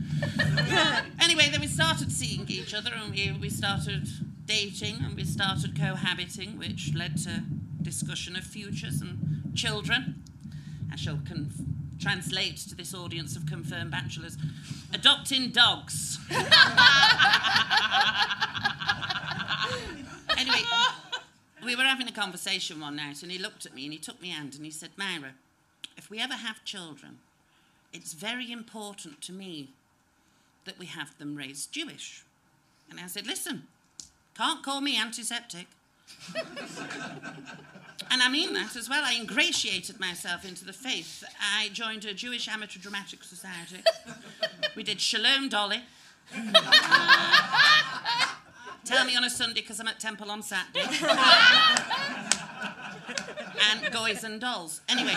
Speaker 5: anyway, then we started seeing each other and we, we started dating and we started cohabiting, which led to discussion of futures and children. I shall translate to this audience of confirmed bachelors. Adopting dogs. anyway, we were having a conversation one night and he looked at me and he took my hand and he said, Myra, if we ever have children, it's very important to me that we have them raised Jewish. And I said, listen, can't call me antiseptic. and I mean that as well. I ingratiated myself into the faith. I joined a Jewish Amateur Dramatic Society. we did Shalom Dolly. Tell me on a Sunday because I'm at Temple on Saturday. and Guys and Dolls. Anyway.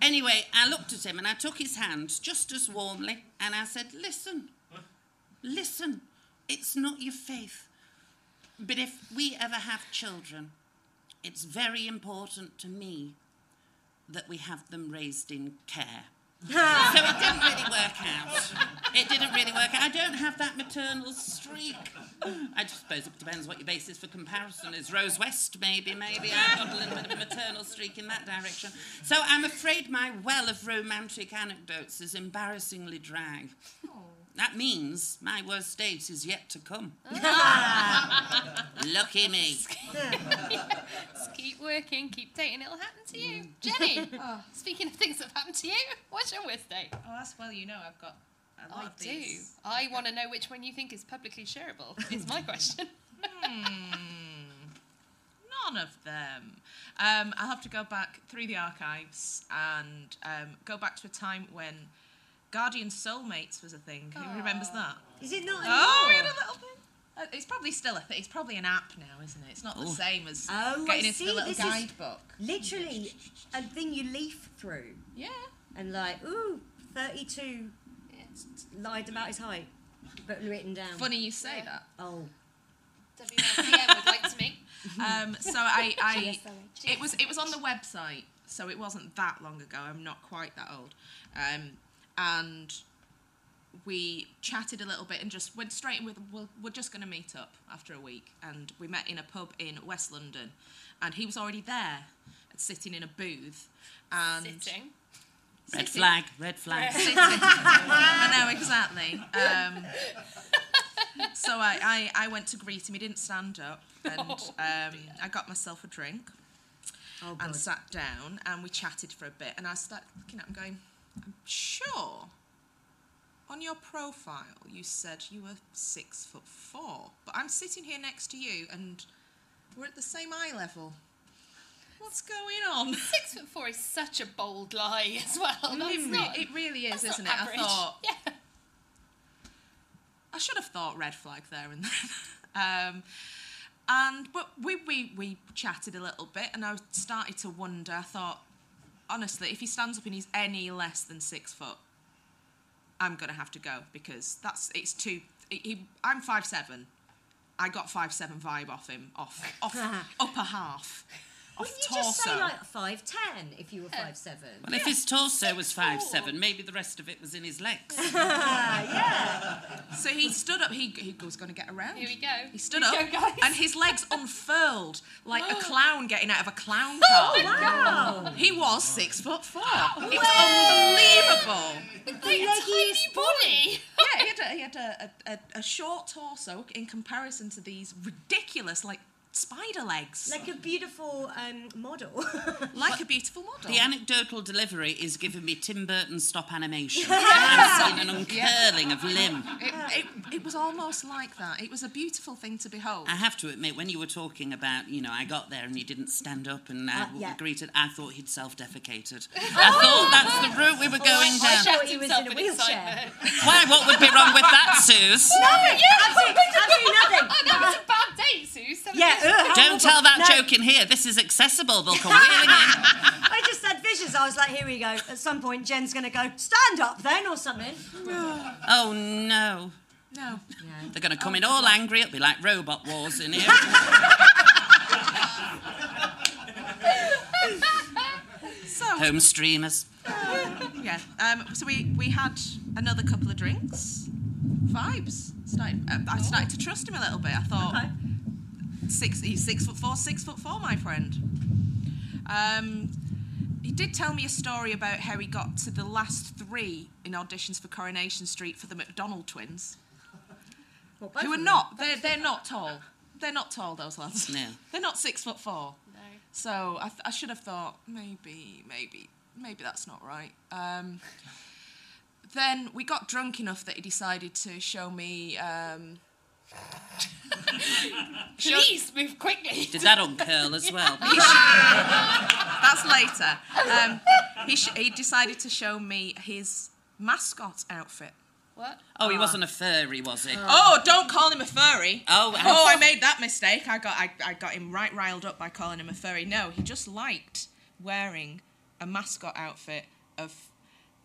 Speaker 5: anyway, I looked at him and I took his hand just as warmly and I said, Listen, listen, it's not your faith. But if we ever have children, it's very important to me that we have them raised in care. so it didn't really work out. It didn't really work out. I don't have that maternal streak. I suppose it depends what your basis for comparison is. Rose West, maybe, maybe. I've got a little bit of a maternal streak in that direction. So I'm afraid my well of romantic anecdotes is embarrassingly dry. Oh. That means my worst date is yet to come. Lucky me.
Speaker 1: Just keep working, keep dating, it'll happen to you. Jenny, speaking of things that have happened to you, what's your worst date?
Speaker 4: Oh, that's well, you know, I've got a lot
Speaker 1: I
Speaker 4: of
Speaker 1: do.
Speaker 4: these.
Speaker 1: I want to know which one you think is publicly shareable, is my question.
Speaker 4: None of them. Um, I'll have to go back through the archives and um, go back to a time when Guardian Soulmates was a thing. Who remembers that?
Speaker 3: Is it not
Speaker 4: Oh, we had a little bit. Uh, it's probably still a thing. It's probably an app now, isn't it? It's not the
Speaker 5: Oh.
Speaker 4: same as
Speaker 3: Oh,
Speaker 4: getting
Speaker 3: I
Speaker 4: into
Speaker 3: see.
Speaker 4: the little
Speaker 3: This is
Speaker 4: guidebook.
Speaker 3: literally a thing you leaf through
Speaker 4: Yeah.
Speaker 3: and like, ooh, 32 lied about his height, but written down.
Speaker 4: Funny you say that.
Speaker 3: Oh.
Speaker 1: WLTM would like to meet.
Speaker 4: Um, so I, I it was it was on the website, so it wasn't that long ago. I'm not quite that old, um, and we chatted a little bit and just went straight in with we're, we're just going to meet up after a week, and we met in a pub in West London, and he was already there, sitting in a booth, and
Speaker 1: Sitting.
Speaker 5: Red
Speaker 4: Sitting.
Speaker 5: flag, red flag.
Speaker 4: I know exactly. Um, so I, I, I went to greet him. He didn't stand up, and um, I got myself a drink
Speaker 3: Oh,
Speaker 4: and sat down, and we chatted for a bit. And I started looking at him, going, "I'm sure." On your profile, you said you were six foot four, but I'm sitting here next to you, and we're at the same eye level. What's going on?
Speaker 1: Six foot four is such a bold lie as well. That's
Speaker 4: It, re-
Speaker 1: not,
Speaker 4: it really is, isn't it?
Speaker 1: average.
Speaker 4: I thought
Speaker 1: Yeah.
Speaker 4: I should have thought red flag there and then. um, and but we, we we chatted a little bit, and I started to wonder. I thought, honestly, if he stands up and he's any less than six foot, I'm gonna have to go because that's it's too. He, I'm five seven. I got five seven vibe off him, off off upper half, off
Speaker 3: Wouldn't you
Speaker 4: torso.
Speaker 3: just say like 5'10 if you were five seven?
Speaker 5: Well, if his torso was five seven, maybe the rest of it was in his legs.
Speaker 4: So he stood up. He, he was going to get around.
Speaker 1: Here we go.
Speaker 4: He stood
Speaker 1: Here
Speaker 4: up,
Speaker 1: we go, guys.
Speaker 4: and his legs unfurled like a clown getting out of a clown oh car.
Speaker 3: Wow.
Speaker 4: He was six foot four. Oh, it was unbelievable.
Speaker 1: Like a tiny body.
Speaker 4: Yeah, he had, a, he had a, a, a, a short torso in comparison to these ridiculous, like spider legs,
Speaker 3: Like a beautiful um, model.
Speaker 4: like a beautiful model.
Speaker 5: The anecdotal delivery is giving me Tim Burton stop animation. I'm seeing an uncurling of limb.
Speaker 4: It, it, it was almost like that. It was a beautiful thing to behold.
Speaker 5: I have to admit, when you were talking about, you know, I got there and he didn't stand up and I
Speaker 3: Uh, yeah.
Speaker 5: greeted, I thought he'd self-defecated. I thought that's the route we were going down.
Speaker 3: I
Speaker 5: down.
Speaker 3: thought he was in a wheelchair.
Speaker 5: Why? What would be wrong with that, Sooz?
Speaker 3: Nothing. Absolutely, absolutely nothing.
Speaker 1: Oh, no, it's a date, Sue. Seven
Speaker 3: Yeah, ugh,
Speaker 5: Don't tell that
Speaker 3: No,
Speaker 5: joke in here. This is accessible. They'll come wheeling in.
Speaker 3: I just said visions. I was like, here we go. At some point, Jen's going to go, stand up then or something.
Speaker 5: Oh no.
Speaker 4: no.
Speaker 5: They're going to come in all angry. It'll be like robot wars in here.
Speaker 4: So
Speaker 5: Home streamers.
Speaker 4: yeah. Um, so we we had another couple of drinks. Vibes. Started, uh, I started to trust him a little bit. I thought
Speaker 3: Okay.
Speaker 4: Six. He's six foot four. Six foot four, my friend. Um, he did tell me a story about how he got to the last three in auditions for Coronation Street for the McDonald twins,
Speaker 3: Well, both
Speaker 4: who are not. They're they're not tall. They're not tall. Those lads.
Speaker 5: No.
Speaker 4: They're not six foot four.
Speaker 1: No.
Speaker 4: So I, th- I should have thought maybe, maybe, maybe that's not right. Um, then we got drunk enough that he decided to show me. Um,
Speaker 1: Please move quickly.
Speaker 5: Did that uncurl as well?
Speaker 4: that's later. Um, he, sh- he decided to show me his mascot outfit.
Speaker 1: What?
Speaker 5: Oh, he wasn't a furry, was he?
Speaker 4: Oh, don't call him a furry.
Speaker 5: Oh,
Speaker 4: Oh, I made that mistake. I got I, I got him right riled up by calling him a furry. No, he just liked wearing a mascot outfit of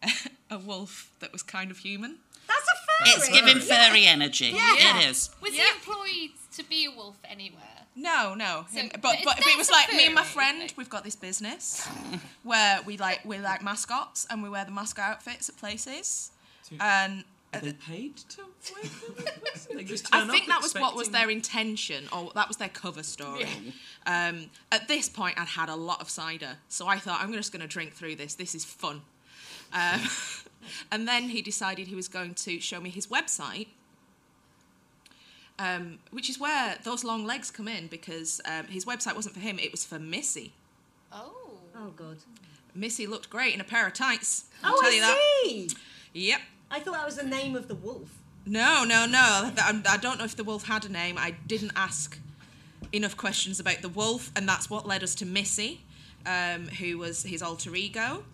Speaker 4: a wolf that was kind of human.
Speaker 3: That's a furry.
Speaker 5: It's giving furry energy.
Speaker 3: Yeah.
Speaker 5: It is.
Speaker 1: Was
Speaker 4: Yeah.
Speaker 1: he employed to be a wolf anywhere?
Speaker 4: No, no.
Speaker 1: So-
Speaker 4: Him-
Speaker 1: but
Speaker 4: but but if it was like me and my friend,
Speaker 1: isn't
Speaker 4: we've got this business where we like we like mascots and we wear the mascot outfits at places. And
Speaker 2: Are they paid to wear them?
Speaker 4: I think that was what was their intention, or that was their cover story. Um, at this point, I'd had a lot of cider, so I thought I'm just going to drink through this. This is fun. Um, and then he decided he was going to show me his website, um, which is where those long legs come in because um, his website wasn't for him; it was for Missy.
Speaker 1: Oh.
Speaker 3: Oh, God.
Speaker 4: Missy looked great in a pair of tights. I'll
Speaker 3: Oh,
Speaker 4: tell
Speaker 3: I
Speaker 4: you that.
Speaker 3: see.
Speaker 4: Yep.
Speaker 3: I thought that was the name of the wolf.
Speaker 4: No, no, no. I'm- I don't know if the wolf had a name. I didn't ask enough questions about the wolf, and that's what led us to Missy, um, who was his alter ego.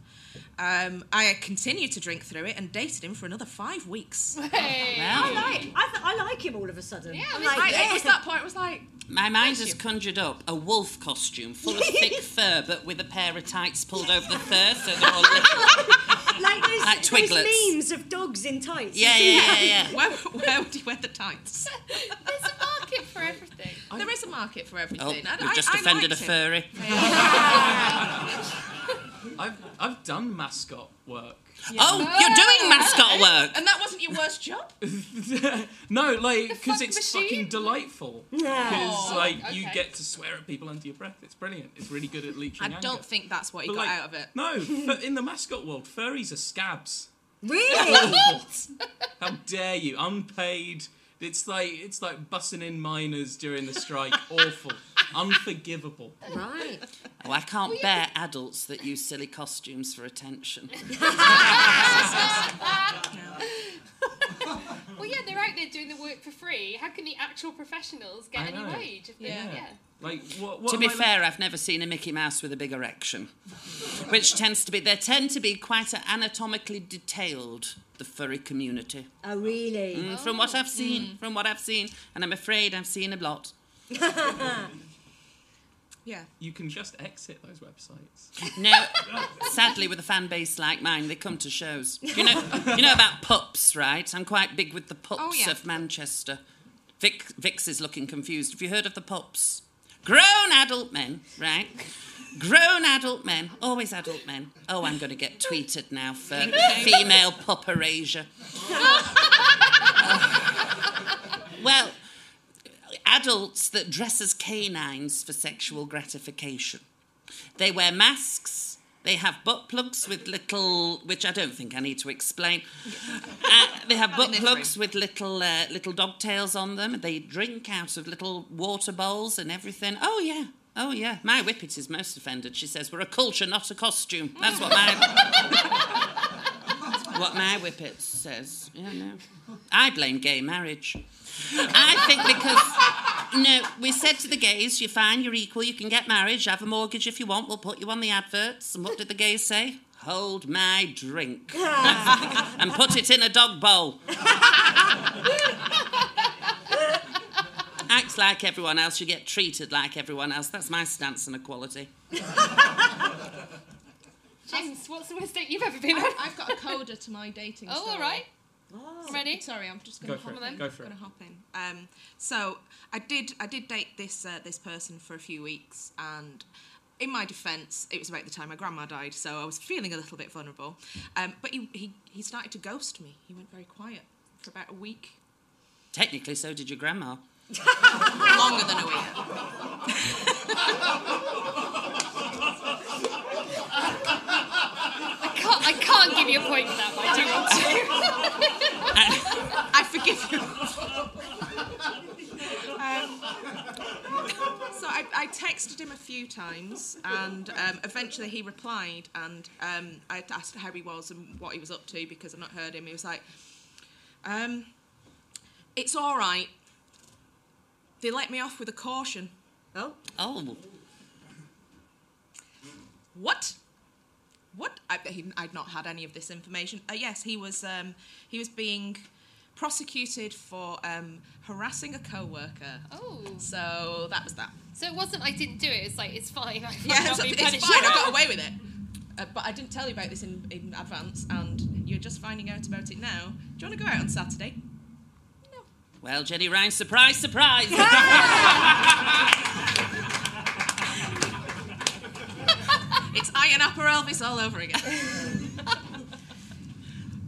Speaker 4: Um, I continued to drink through it and dated him for another five weeks.
Speaker 1: Hey.
Speaker 3: I like. I, th- I like him all of a sudden.
Speaker 1: Yeah,
Speaker 3: I'm
Speaker 1: it's
Speaker 3: like,
Speaker 4: I,
Speaker 3: yeah.
Speaker 4: It was that point. It was like,
Speaker 5: My mind has conjured up a wolf costume full of thick fur, but with a pair of tights pulled over the fur, so they're all little.
Speaker 3: like those,
Speaker 5: like
Speaker 3: those memes of dogs in tights.
Speaker 5: Yeah,
Speaker 3: You
Speaker 5: yeah, yeah, yeah.
Speaker 4: where, where would you wear the tights?
Speaker 1: There's a market for everything.
Speaker 4: There is a market for
Speaker 5: Oh,
Speaker 4: everything. I,
Speaker 5: we've
Speaker 4: I-
Speaker 5: just
Speaker 4: I
Speaker 5: offended a
Speaker 4: liked him.
Speaker 5: furry.
Speaker 2: I've I've done mascot work.
Speaker 5: Oh, you're doing mascot work.
Speaker 4: And that wasn't your worst job?
Speaker 2: no, like because
Speaker 1: fuck
Speaker 2: it's
Speaker 1: machine?
Speaker 2: fucking delightful.
Speaker 3: Yeah.
Speaker 2: Because oh, like you
Speaker 1: okay.
Speaker 2: get to swear at people under your breath. It's brilliant. It's really good at leeching
Speaker 4: I
Speaker 2: anger.
Speaker 4: don't think that's what he
Speaker 2: But,
Speaker 4: got
Speaker 2: like,
Speaker 4: out of it.
Speaker 2: No, fu- in the mascot world, furries are scabs.
Speaker 3: Really?
Speaker 2: How dare you? Unpaid. It's like it's like bussing in miners during the strike. Awful. Unforgivable.
Speaker 3: right.
Speaker 5: Oh, I can't bear adults that use silly costumes for attention.
Speaker 1: Well, yeah, they're out there doing the work for free. How can the actual professionals get
Speaker 2: I
Speaker 1: any
Speaker 2: know.
Speaker 1: wage? If they,
Speaker 4: Yeah.
Speaker 1: yeah.
Speaker 2: Like what? what
Speaker 5: to be
Speaker 2: I
Speaker 5: fair, I've never seen a Mickey Mouse with a big erection, which tends to be they tend to be quite anatomically detailed. The furry community,
Speaker 3: Oh, really?
Speaker 5: Mm, from what I've seen, from what I've seen, and I'm afraid I've seen a lot.
Speaker 4: Yeah.
Speaker 2: You can just exit those websites.
Speaker 5: No, sadly, with a fan base like mine, they come to shows. You know, you know about pups, right? I'm quite big with the pups
Speaker 4: Oh, yeah.
Speaker 5: of Manchester. Vic, Vix is looking confused. Have you heard of the pups? Grown adult men, right? Grown adult men, always adult men. Oh, I'm going to get tweeted now for female pup erasure. well, adults that dress as canines for sexual gratification. They wear masks, they have butt plugs with little, which I don't think I need to explain. Uh, they have butt plugs with little uh, little dog tails on them. They drink out of little water bowls and everything. Oh yeah. Oh yeah, my whippet is most offended. She says we're a culture, not a costume. That's what my what my whippet says. Yeah, no. I blame gay marriage. I think because no, we said to the gays, you're fine, you're equal, you can get married, have a mortgage if you want, we'll put you on the adverts. And what did the gays say? Hold my drink and put it in a dog bowl. Acts like everyone else, you get treated like everyone else. That's my stance on equality.
Speaker 1: James, what's the worst date you've ever been on?
Speaker 4: I've got a coda to my dating
Speaker 1: Oh,
Speaker 4: story.
Speaker 1: all right. Ready?
Speaker 4: Sorry, I'm just
Speaker 2: Go
Speaker 4: going
Speaker 2: for
Speaker 4: to
Speaker 2: it.
Speaker 4: hop in.
Speaker 2: Go for it.
Speaker 4: Gonna hop in. Um, so I did I did date this uh, this person for a few weeks, and in my defence, it was about the time my grandma died, so I was feeling a little bit vulnerable. Um, but he, he he started to ghost me. He went very quiet for about a week,
Speaker 5: Technically, so did your grandma.
Speaker 4: longer than a week.
Speaker 1: can't, I can't give you a point for that, but I do want to.
Speaker 4: I forgive you. um, so I, I texted him a few times, and um, eventually he replied, and um, I asked how he was and what he was up to because I've not heard him. He was like, um, "It's all right. They let me off with a caution."
Speaker 3: Oh,
Speaker 5: Oh,
Speaker 4: What? What? I, he, I'd not had any of this information. Uh, yes, he was. Um, he was being prosecuted for um, harassing a co-worker.
Speaker 1: Oh.
Speaker 4: So that was that.
Speaker 1: So it wasn't I didn't do it, it's like, it's fine. I
Speaker 4: Yeah, it's, it's fine. I got away with it. Uh, but I didn't tell you about this in, in advance, and you're just finding out about it now. Do you want to go out on Saturday? No.
Speaker 5: Well, Jenny Ryan, surprise, surprise.
Speaker 4: It's Iron Upper Elvis all over again.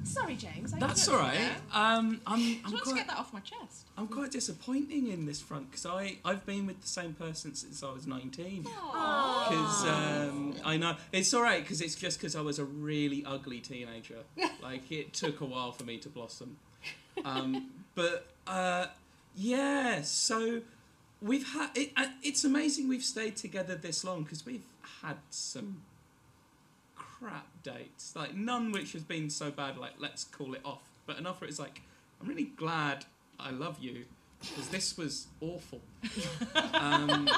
Speaker 4: Sorry, James. I
Speaker 2: That's all right. Um, I'm,
Speaker 4: I
Speaker 2: I'm
Speaker 4: just want to get that off my chest.
Speaker 2: I'm quite disappointing in this front because I I've been with the same person since I was 19. Because um, I know it's all right because it's just because I was a really ugly teenager. like it took a while for me to blossom. Um, but uh, yeah, so we've had it, it's amazing we've stayed together this long because we've had some crap dates. Like none which has been so bad like let's call it off. But enough where it's like i'm really glad i love you because this was awful. Um,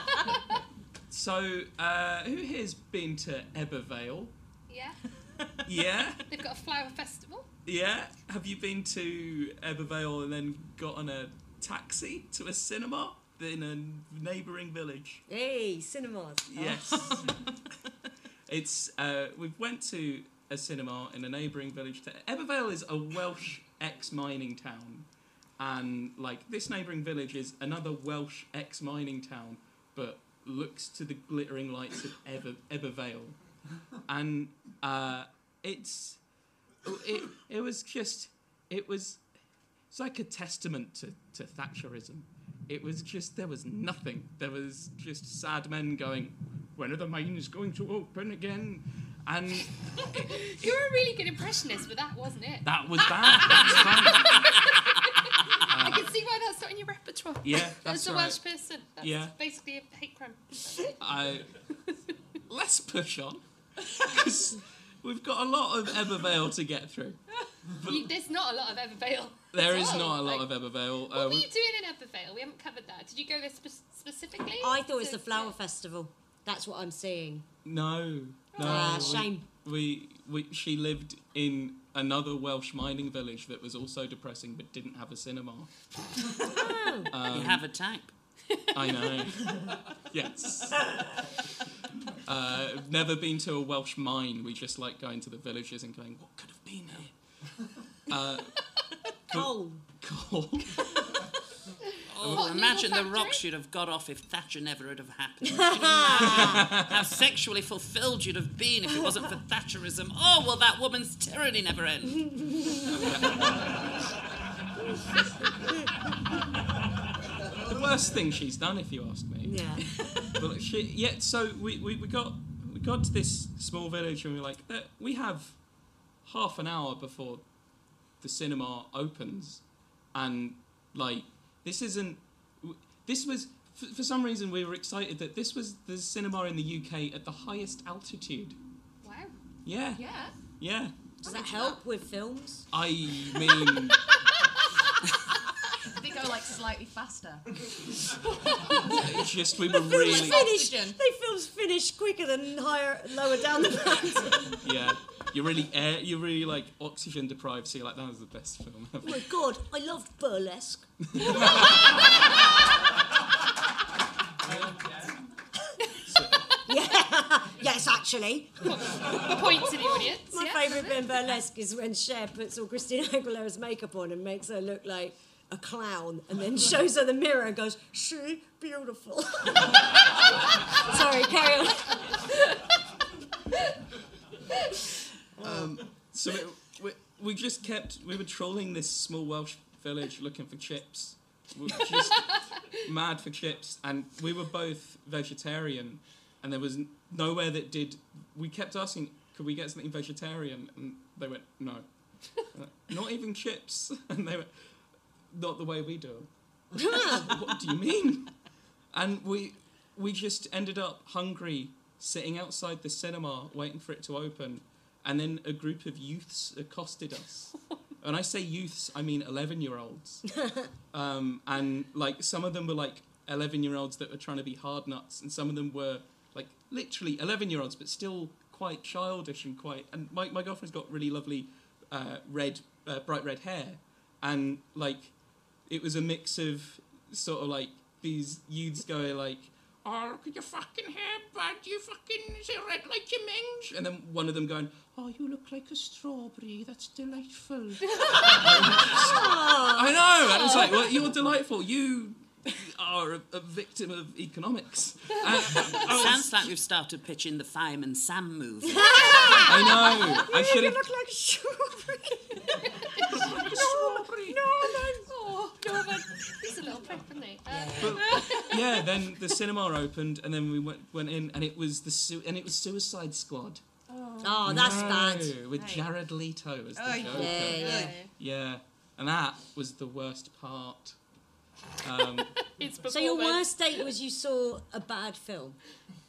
Speaker 2: so uh, who here's been to Ebbw Vale?
Speaker 1: Yeah.
Speaker 2: yeah?
Speaker 1: They've got a flower festival.
Speaker 2: yeah? Have you been to Ebbw Vale and then got on a taxi to a cinema in a neighbouring village
Speaker 3: hey, cinemas.
Speaker 2: Yes. it's uh, we went to a cinema in a neighbouring village. To Ebbw Vale is a Welsh ex-mining town, and like this neighbouring village is another Welsh ex-mining town, but looks to the glittering lights of Eber Ebbw Vale, and uh, it's it it was just it was it's like a testament to, to Thatcherism. It was just there was nothing. There was just sad men going, "When are the mines going to open again?" And it-
Speaker 1: You were a really good impressionist, but that wasn't it.
Speaker 2: that was bad. That's fine.
Speaker 1: I uh, can see why that's not in your repertoire.
Speaker 2: Yeah,
Speaker 1: That's
Speaker 2: that's
Speaker 1: a
Speaker 2: right.
Speaker 1: Welsh person. That's
Speaker 2: Yeah.
Speaker 1: basically a hate crime.
Speaker 2: I let's push on because we've got a lot of Ebbw Vale to get through.
Speaker 1: You, there's not a lot of Ebbw Vale.
Speaker 2: There
Speaker 1: at
Speaker 2: is
Speaker 1: all.
Speaker 2: not a lot
Speaker 1: Like,
Speaker 2: of Ebbw Vale.
Speaker 1: What
Speaker 2: Uh,
Speaker 1: were you doing in Ebbw Vale? We haven't covered that. Did you go there spe- specifically?
Speaker 3: I thought it was
Speaker 1: To-
Speaker 3: the flower
Speaker 1: yeah.
Speaker 3: festival. That's what I'm seeing.
Speaker 2: No, no.
Speaker 3: Ah, shame.
Speaker 2: We, we, she lived in another Welsh mining village that was also depressing but didn't have a cinema.
Speaker 5: you have a type.
Speaker 2: I know. yes. Uh, never been to a Welsh mine. We just like going to the villages and going, what could have been here? Uh,
Speaker 3: Coal.
Speaker 2: coal.
Speaker 5: Oh,
Speaker 1: What,
Speaker 5: imagine the
Speaker 1: Noodle
Speaker 5: rocks you'd have got off if Thatcher never had have happened. Can how sexually fulfilled you'd have been if it wasn't for Thatcherism. Oh, well, that woman's tyranny never end.
Speaker 2: the worst thing she's done, if you ask me.
Speaker 3: Yeah.
Speaker 2: But she, yeah. So we, we, we got we got to this small village and we were like, "Uh, we have half an hour before the cinema opens, and like this isn't. This was for, for some reason we were excited that this was the cinema in the UK at the highest altitude.
Speaker 1: Wow.
Speaker 2: Yeah,
Speaker 4: Yeah.
Speaker 2: yeah.
Speaker 3: Does that help with films?
Speaker 2: I mean,
Speaker 4: They go like slightly faster.
Speaker 2: it's just we were
Speaker 3: Films
Speaker 2: really
Speaker 3: finish. They films finish quicker than higher, lower down the mountain.
Speaker 2: yeah. You're really air. You're really like oxygen deprived. So you're like that was the best film ever.
Speaker 3: oh my god, I loved burlesque. yeah. yes, actually.
Speaker 1: The point to the audience.
Speaker 3: My
Speaker 1: yeah.
Speaker 3: favourite bit in burlesque is when Cher puts all Christina Aguilera's makeup on and makes her look like a clown and then shows her the mirror and goes, she beautiful. Sorry, carry on.
Speaker 2: Um, so it, we, we just kept. We were trolling this small Welsh village looking for chips. We were just mad for chips, and we were both vegetarian, and there was nowhere that did. We kept asking, "Could we get something vegetarian?" And they went, "No, not even chips." And they went, "Not the way we do." 'em." what do you mean? And we we just ended up hungry, sitting outside the cinema waiting for it to open, and then a group of youths accosted us. When I say youths, I mean eleven-year-olds, um, and like some of them were like eleven-year-olds that were trying to be hard nuts, and some of them were like literally eleven-year-olds, but still quite childish and quite. And my my girlfriend's got really lovely uh, red, uh, bright red hair, and like it was a mix of sort of like these youths going like, "Oh, look at your fucking hair, bud! You fucking is it red like your mange?" And then one of them going, "Oh, you look like a strawberry. That's delightful." I know. And it's like, well, you're delightful. You are a, a victim of economics. And um, I was-
Speaker 5: Sounds like we've started pitching the Fireman Sam movie.
Speaker 2: I know. I should
Speaker 3: You
Speaker 2: have.
Speaker 3: look like a strawberry.
Speaker 2: Strawberry.
Speaker 1: Oh, Norman. He's a little prick, isn't he? Uh,
Speaker 2: But yeah, then the cinema opened, and then we went went in, and it was the su- and it was Suicide Squad.
Speaker 3: Oh, that's bad.
Speaker 2: With Jared Leto as the
Speaker 4: Oh,
Speaker 2: Joker.
Speaker 3: Yeah, yeah.
Speaker 2: Yeah, and that was the worst part. Um,
Speaker 1: it's
Speaker 3: So your worst date was you saw a bad film?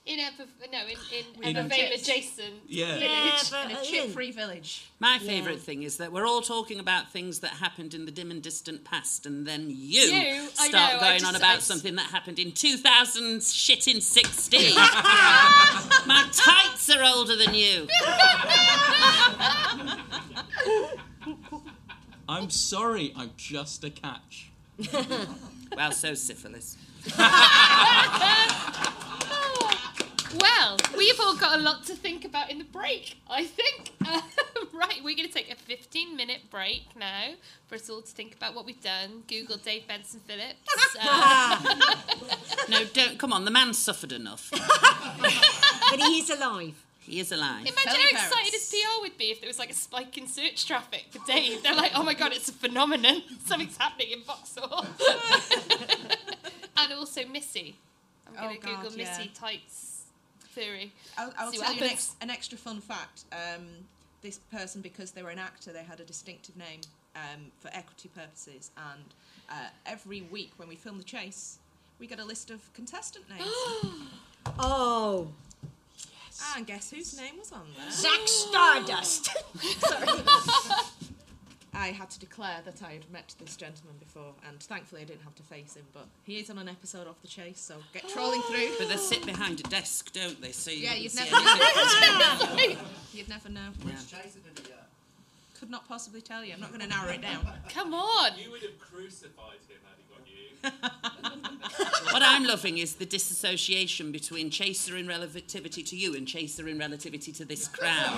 Speaker 1: In Ever, no, in, in
Speaker 2: In-
Speaker 1: Ebbw
Speaker 4: Vale
Speaker 1: adjacent.
Speaker 2: yeah.
Speaker 3: Yeah,
Speaker 4: In a
Speaker 3: uh,
Speaker 4: chip-free village.
Speaker 5: My favourite thing is that we're all talking about things that happened in the dim and distant past, and then you,
Speaker 1: You,
Speaker 5: start
Speaker 1: know,
Speaker 5: going
Speaker 1: just-
Speaker 5: on about
Speaker 1: s-
Speaker 5: something that happened in 2000 shit in 16. My tights are older than you.
Speaker 2: I'm sorry, I'm just a catch.
Speaker 5: Well, so syphilis.
Speaker 1: Well, we've all got a lot to think about in the break, I think. Um, right, we're going to take a 15 minute break now for us all to think about what we've done. Google Dave Benson Phillips. Uh,
Speaker 5: No, don't. Come on, the man suffered enough.
Speaker 3: But he is alive.
Speaker 5: He is alive.
Speaker 1: imagine
Speaker 4: Tell
Speaker 1: how
Speaker 4: your
Speaker 1: excited
Speaker 4: parents.
Speaker 1: his PR would be if there was like a spike in search traffic for Dave. They're like, oh my god, it's a phenomenon. Something's happening in Vauxhall. and also Missy. I'm
Speaker 4: Oh,
Speaker 1: going to
Speaker 4: God,
Speaker 1: Google
Speaker 4: yeah.
Speaker 1: Missy tights theory.
Speaker 4: I'll, I'll tell you an, ex- an extra fun fact. Um, this person, because they were an actor, they had a distinctive name um, for equity purposes. And uh, every week when we film the chase, we get a list of contestant names.
Speaker 3: Oh,
Speaker 4: and guess whose name was on there?
Speaker 3: Zack Stardust.
Speaker 4: I had to declare that I had met this gentleman before, and thankfully I didn't have to face him. But he is on an episode of The Chase, so get trolling through.
Speaker 5: But they sit behind a desk, don't they? So you
Speaker 4: Yeah,
Speaker 5: wouldn't
Speaker 4: you'd
Speaker 5: see
Speaker 4: never
Speaker 5: anything.
Speaker 4: know. You'd never know.
Speaker 6: Chasing did he, uh,
Speaker 4: Could not possibly tell you. I'm not going to narrow it down.
Speaker 1: Come on.
Speaker 7: You would have crucified him had he got you.
Speaker 5: What I'm loving is the disassociation between chaser in relativity to you and chaser in relativity to this crowd.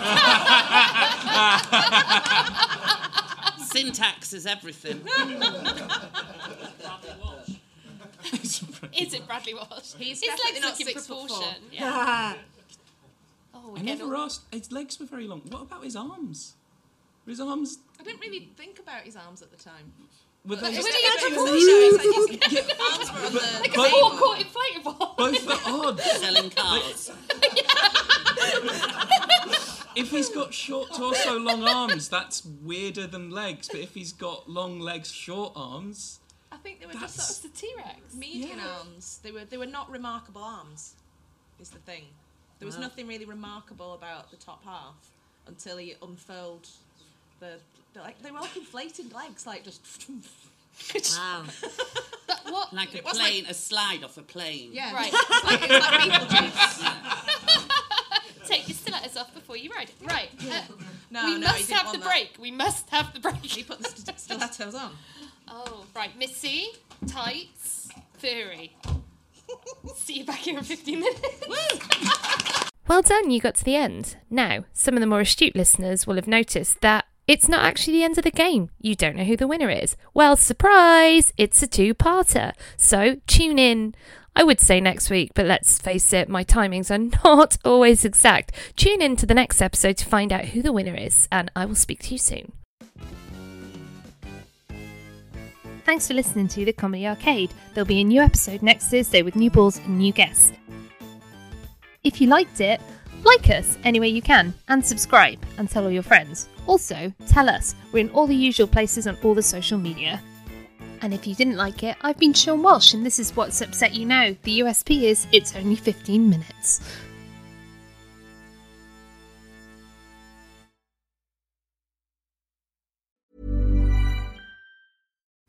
Speaker 5: Syntax is everything.
Speaker 1: Is it Bradley Walsh?
Speaker 4: He's
Speaker 1: His legs
Speaker 4: not
Speaker 1: look in
Speaker 4: six foot
Speaker 1: proportion. Yeah. Oh,
Speaker 2: I
Speaker 1: again,
Speaker 2: never asked. His legs were very long. What about his arms? Were his arms?
Speaker 4: I didn't really think about his arms at the time.
Speaker 2: Were they?
Speaker 4: Just
Speaker 1: When he had
Speaker 4: everything
Speaker 1: the
Speaker 4: was like his arms were on the
Speaker 1: like a
Speaker 2: Both-
Speaker 1: forecourt inflatable.
Speaker 2: Both were odd.
Speaker 5: Selling cars.
Speaker 2: if he's got short torso, long arms, that's weirder than legs. But if he's got long legs, short arms,
Speaker 4: I think they were
Speaker 2: That's-
Speaker 4: just sort of
Speaker 1: The T Rex.
Speaker 4: median arms. They were they were not remarkable arms. Is the thing. There was
Speaker 3: Wow.
Speaker 4: nothing really remarkable about the top half until he unfurled the, the like they were like inflated legs, like just.
Speaker 3: Wow.
Speaker 1: But what?
Speaker 5: Like a
Speaker 4: It was
Speaker 5: plane, a slide off a plane.
Speaker 4: Yeah,
Speaker 1: Right.
Speaker 4: It's like, it's like Beetlejuice.
Speaker 1: Take your stilettos off before you ride it. Right. Uh,
Speaker 4: No,
Speaker 1: we
Speaker 4: no, he
Speaker 1: must
Speaker 4: didn't
Speaker 1: have the
Speaker 4: that.
Speaker 1: break. We must have the break.
Speaker 4: He put the st- stilettos on.
Speaker 1: Oh, right. Missy, tights, furry. See you back here in 15 minutes. well done, you got to the end. Now, some of the more astute listeners will have noticed that it's not actually the end of the game. You don't know who the winner is. Well, surprise! It's a two parter. So tune in. I would say next week, but let's face it, my timings are not always exact. Tune in to the next episode to find out who the winner is, and I will speak to you soon. Thanks for listening to The Comedy Arcade. There'll be a new episode next Thursday with new balls and new guests. If you liked it, like us any way you can and subscribe and tell all your friends. Also, tell us. We're in all the usual places on all the social media. And if you didn't like it, I've been Sean Walsh and this is what's upset you now. The USP is it's only 15 minutes.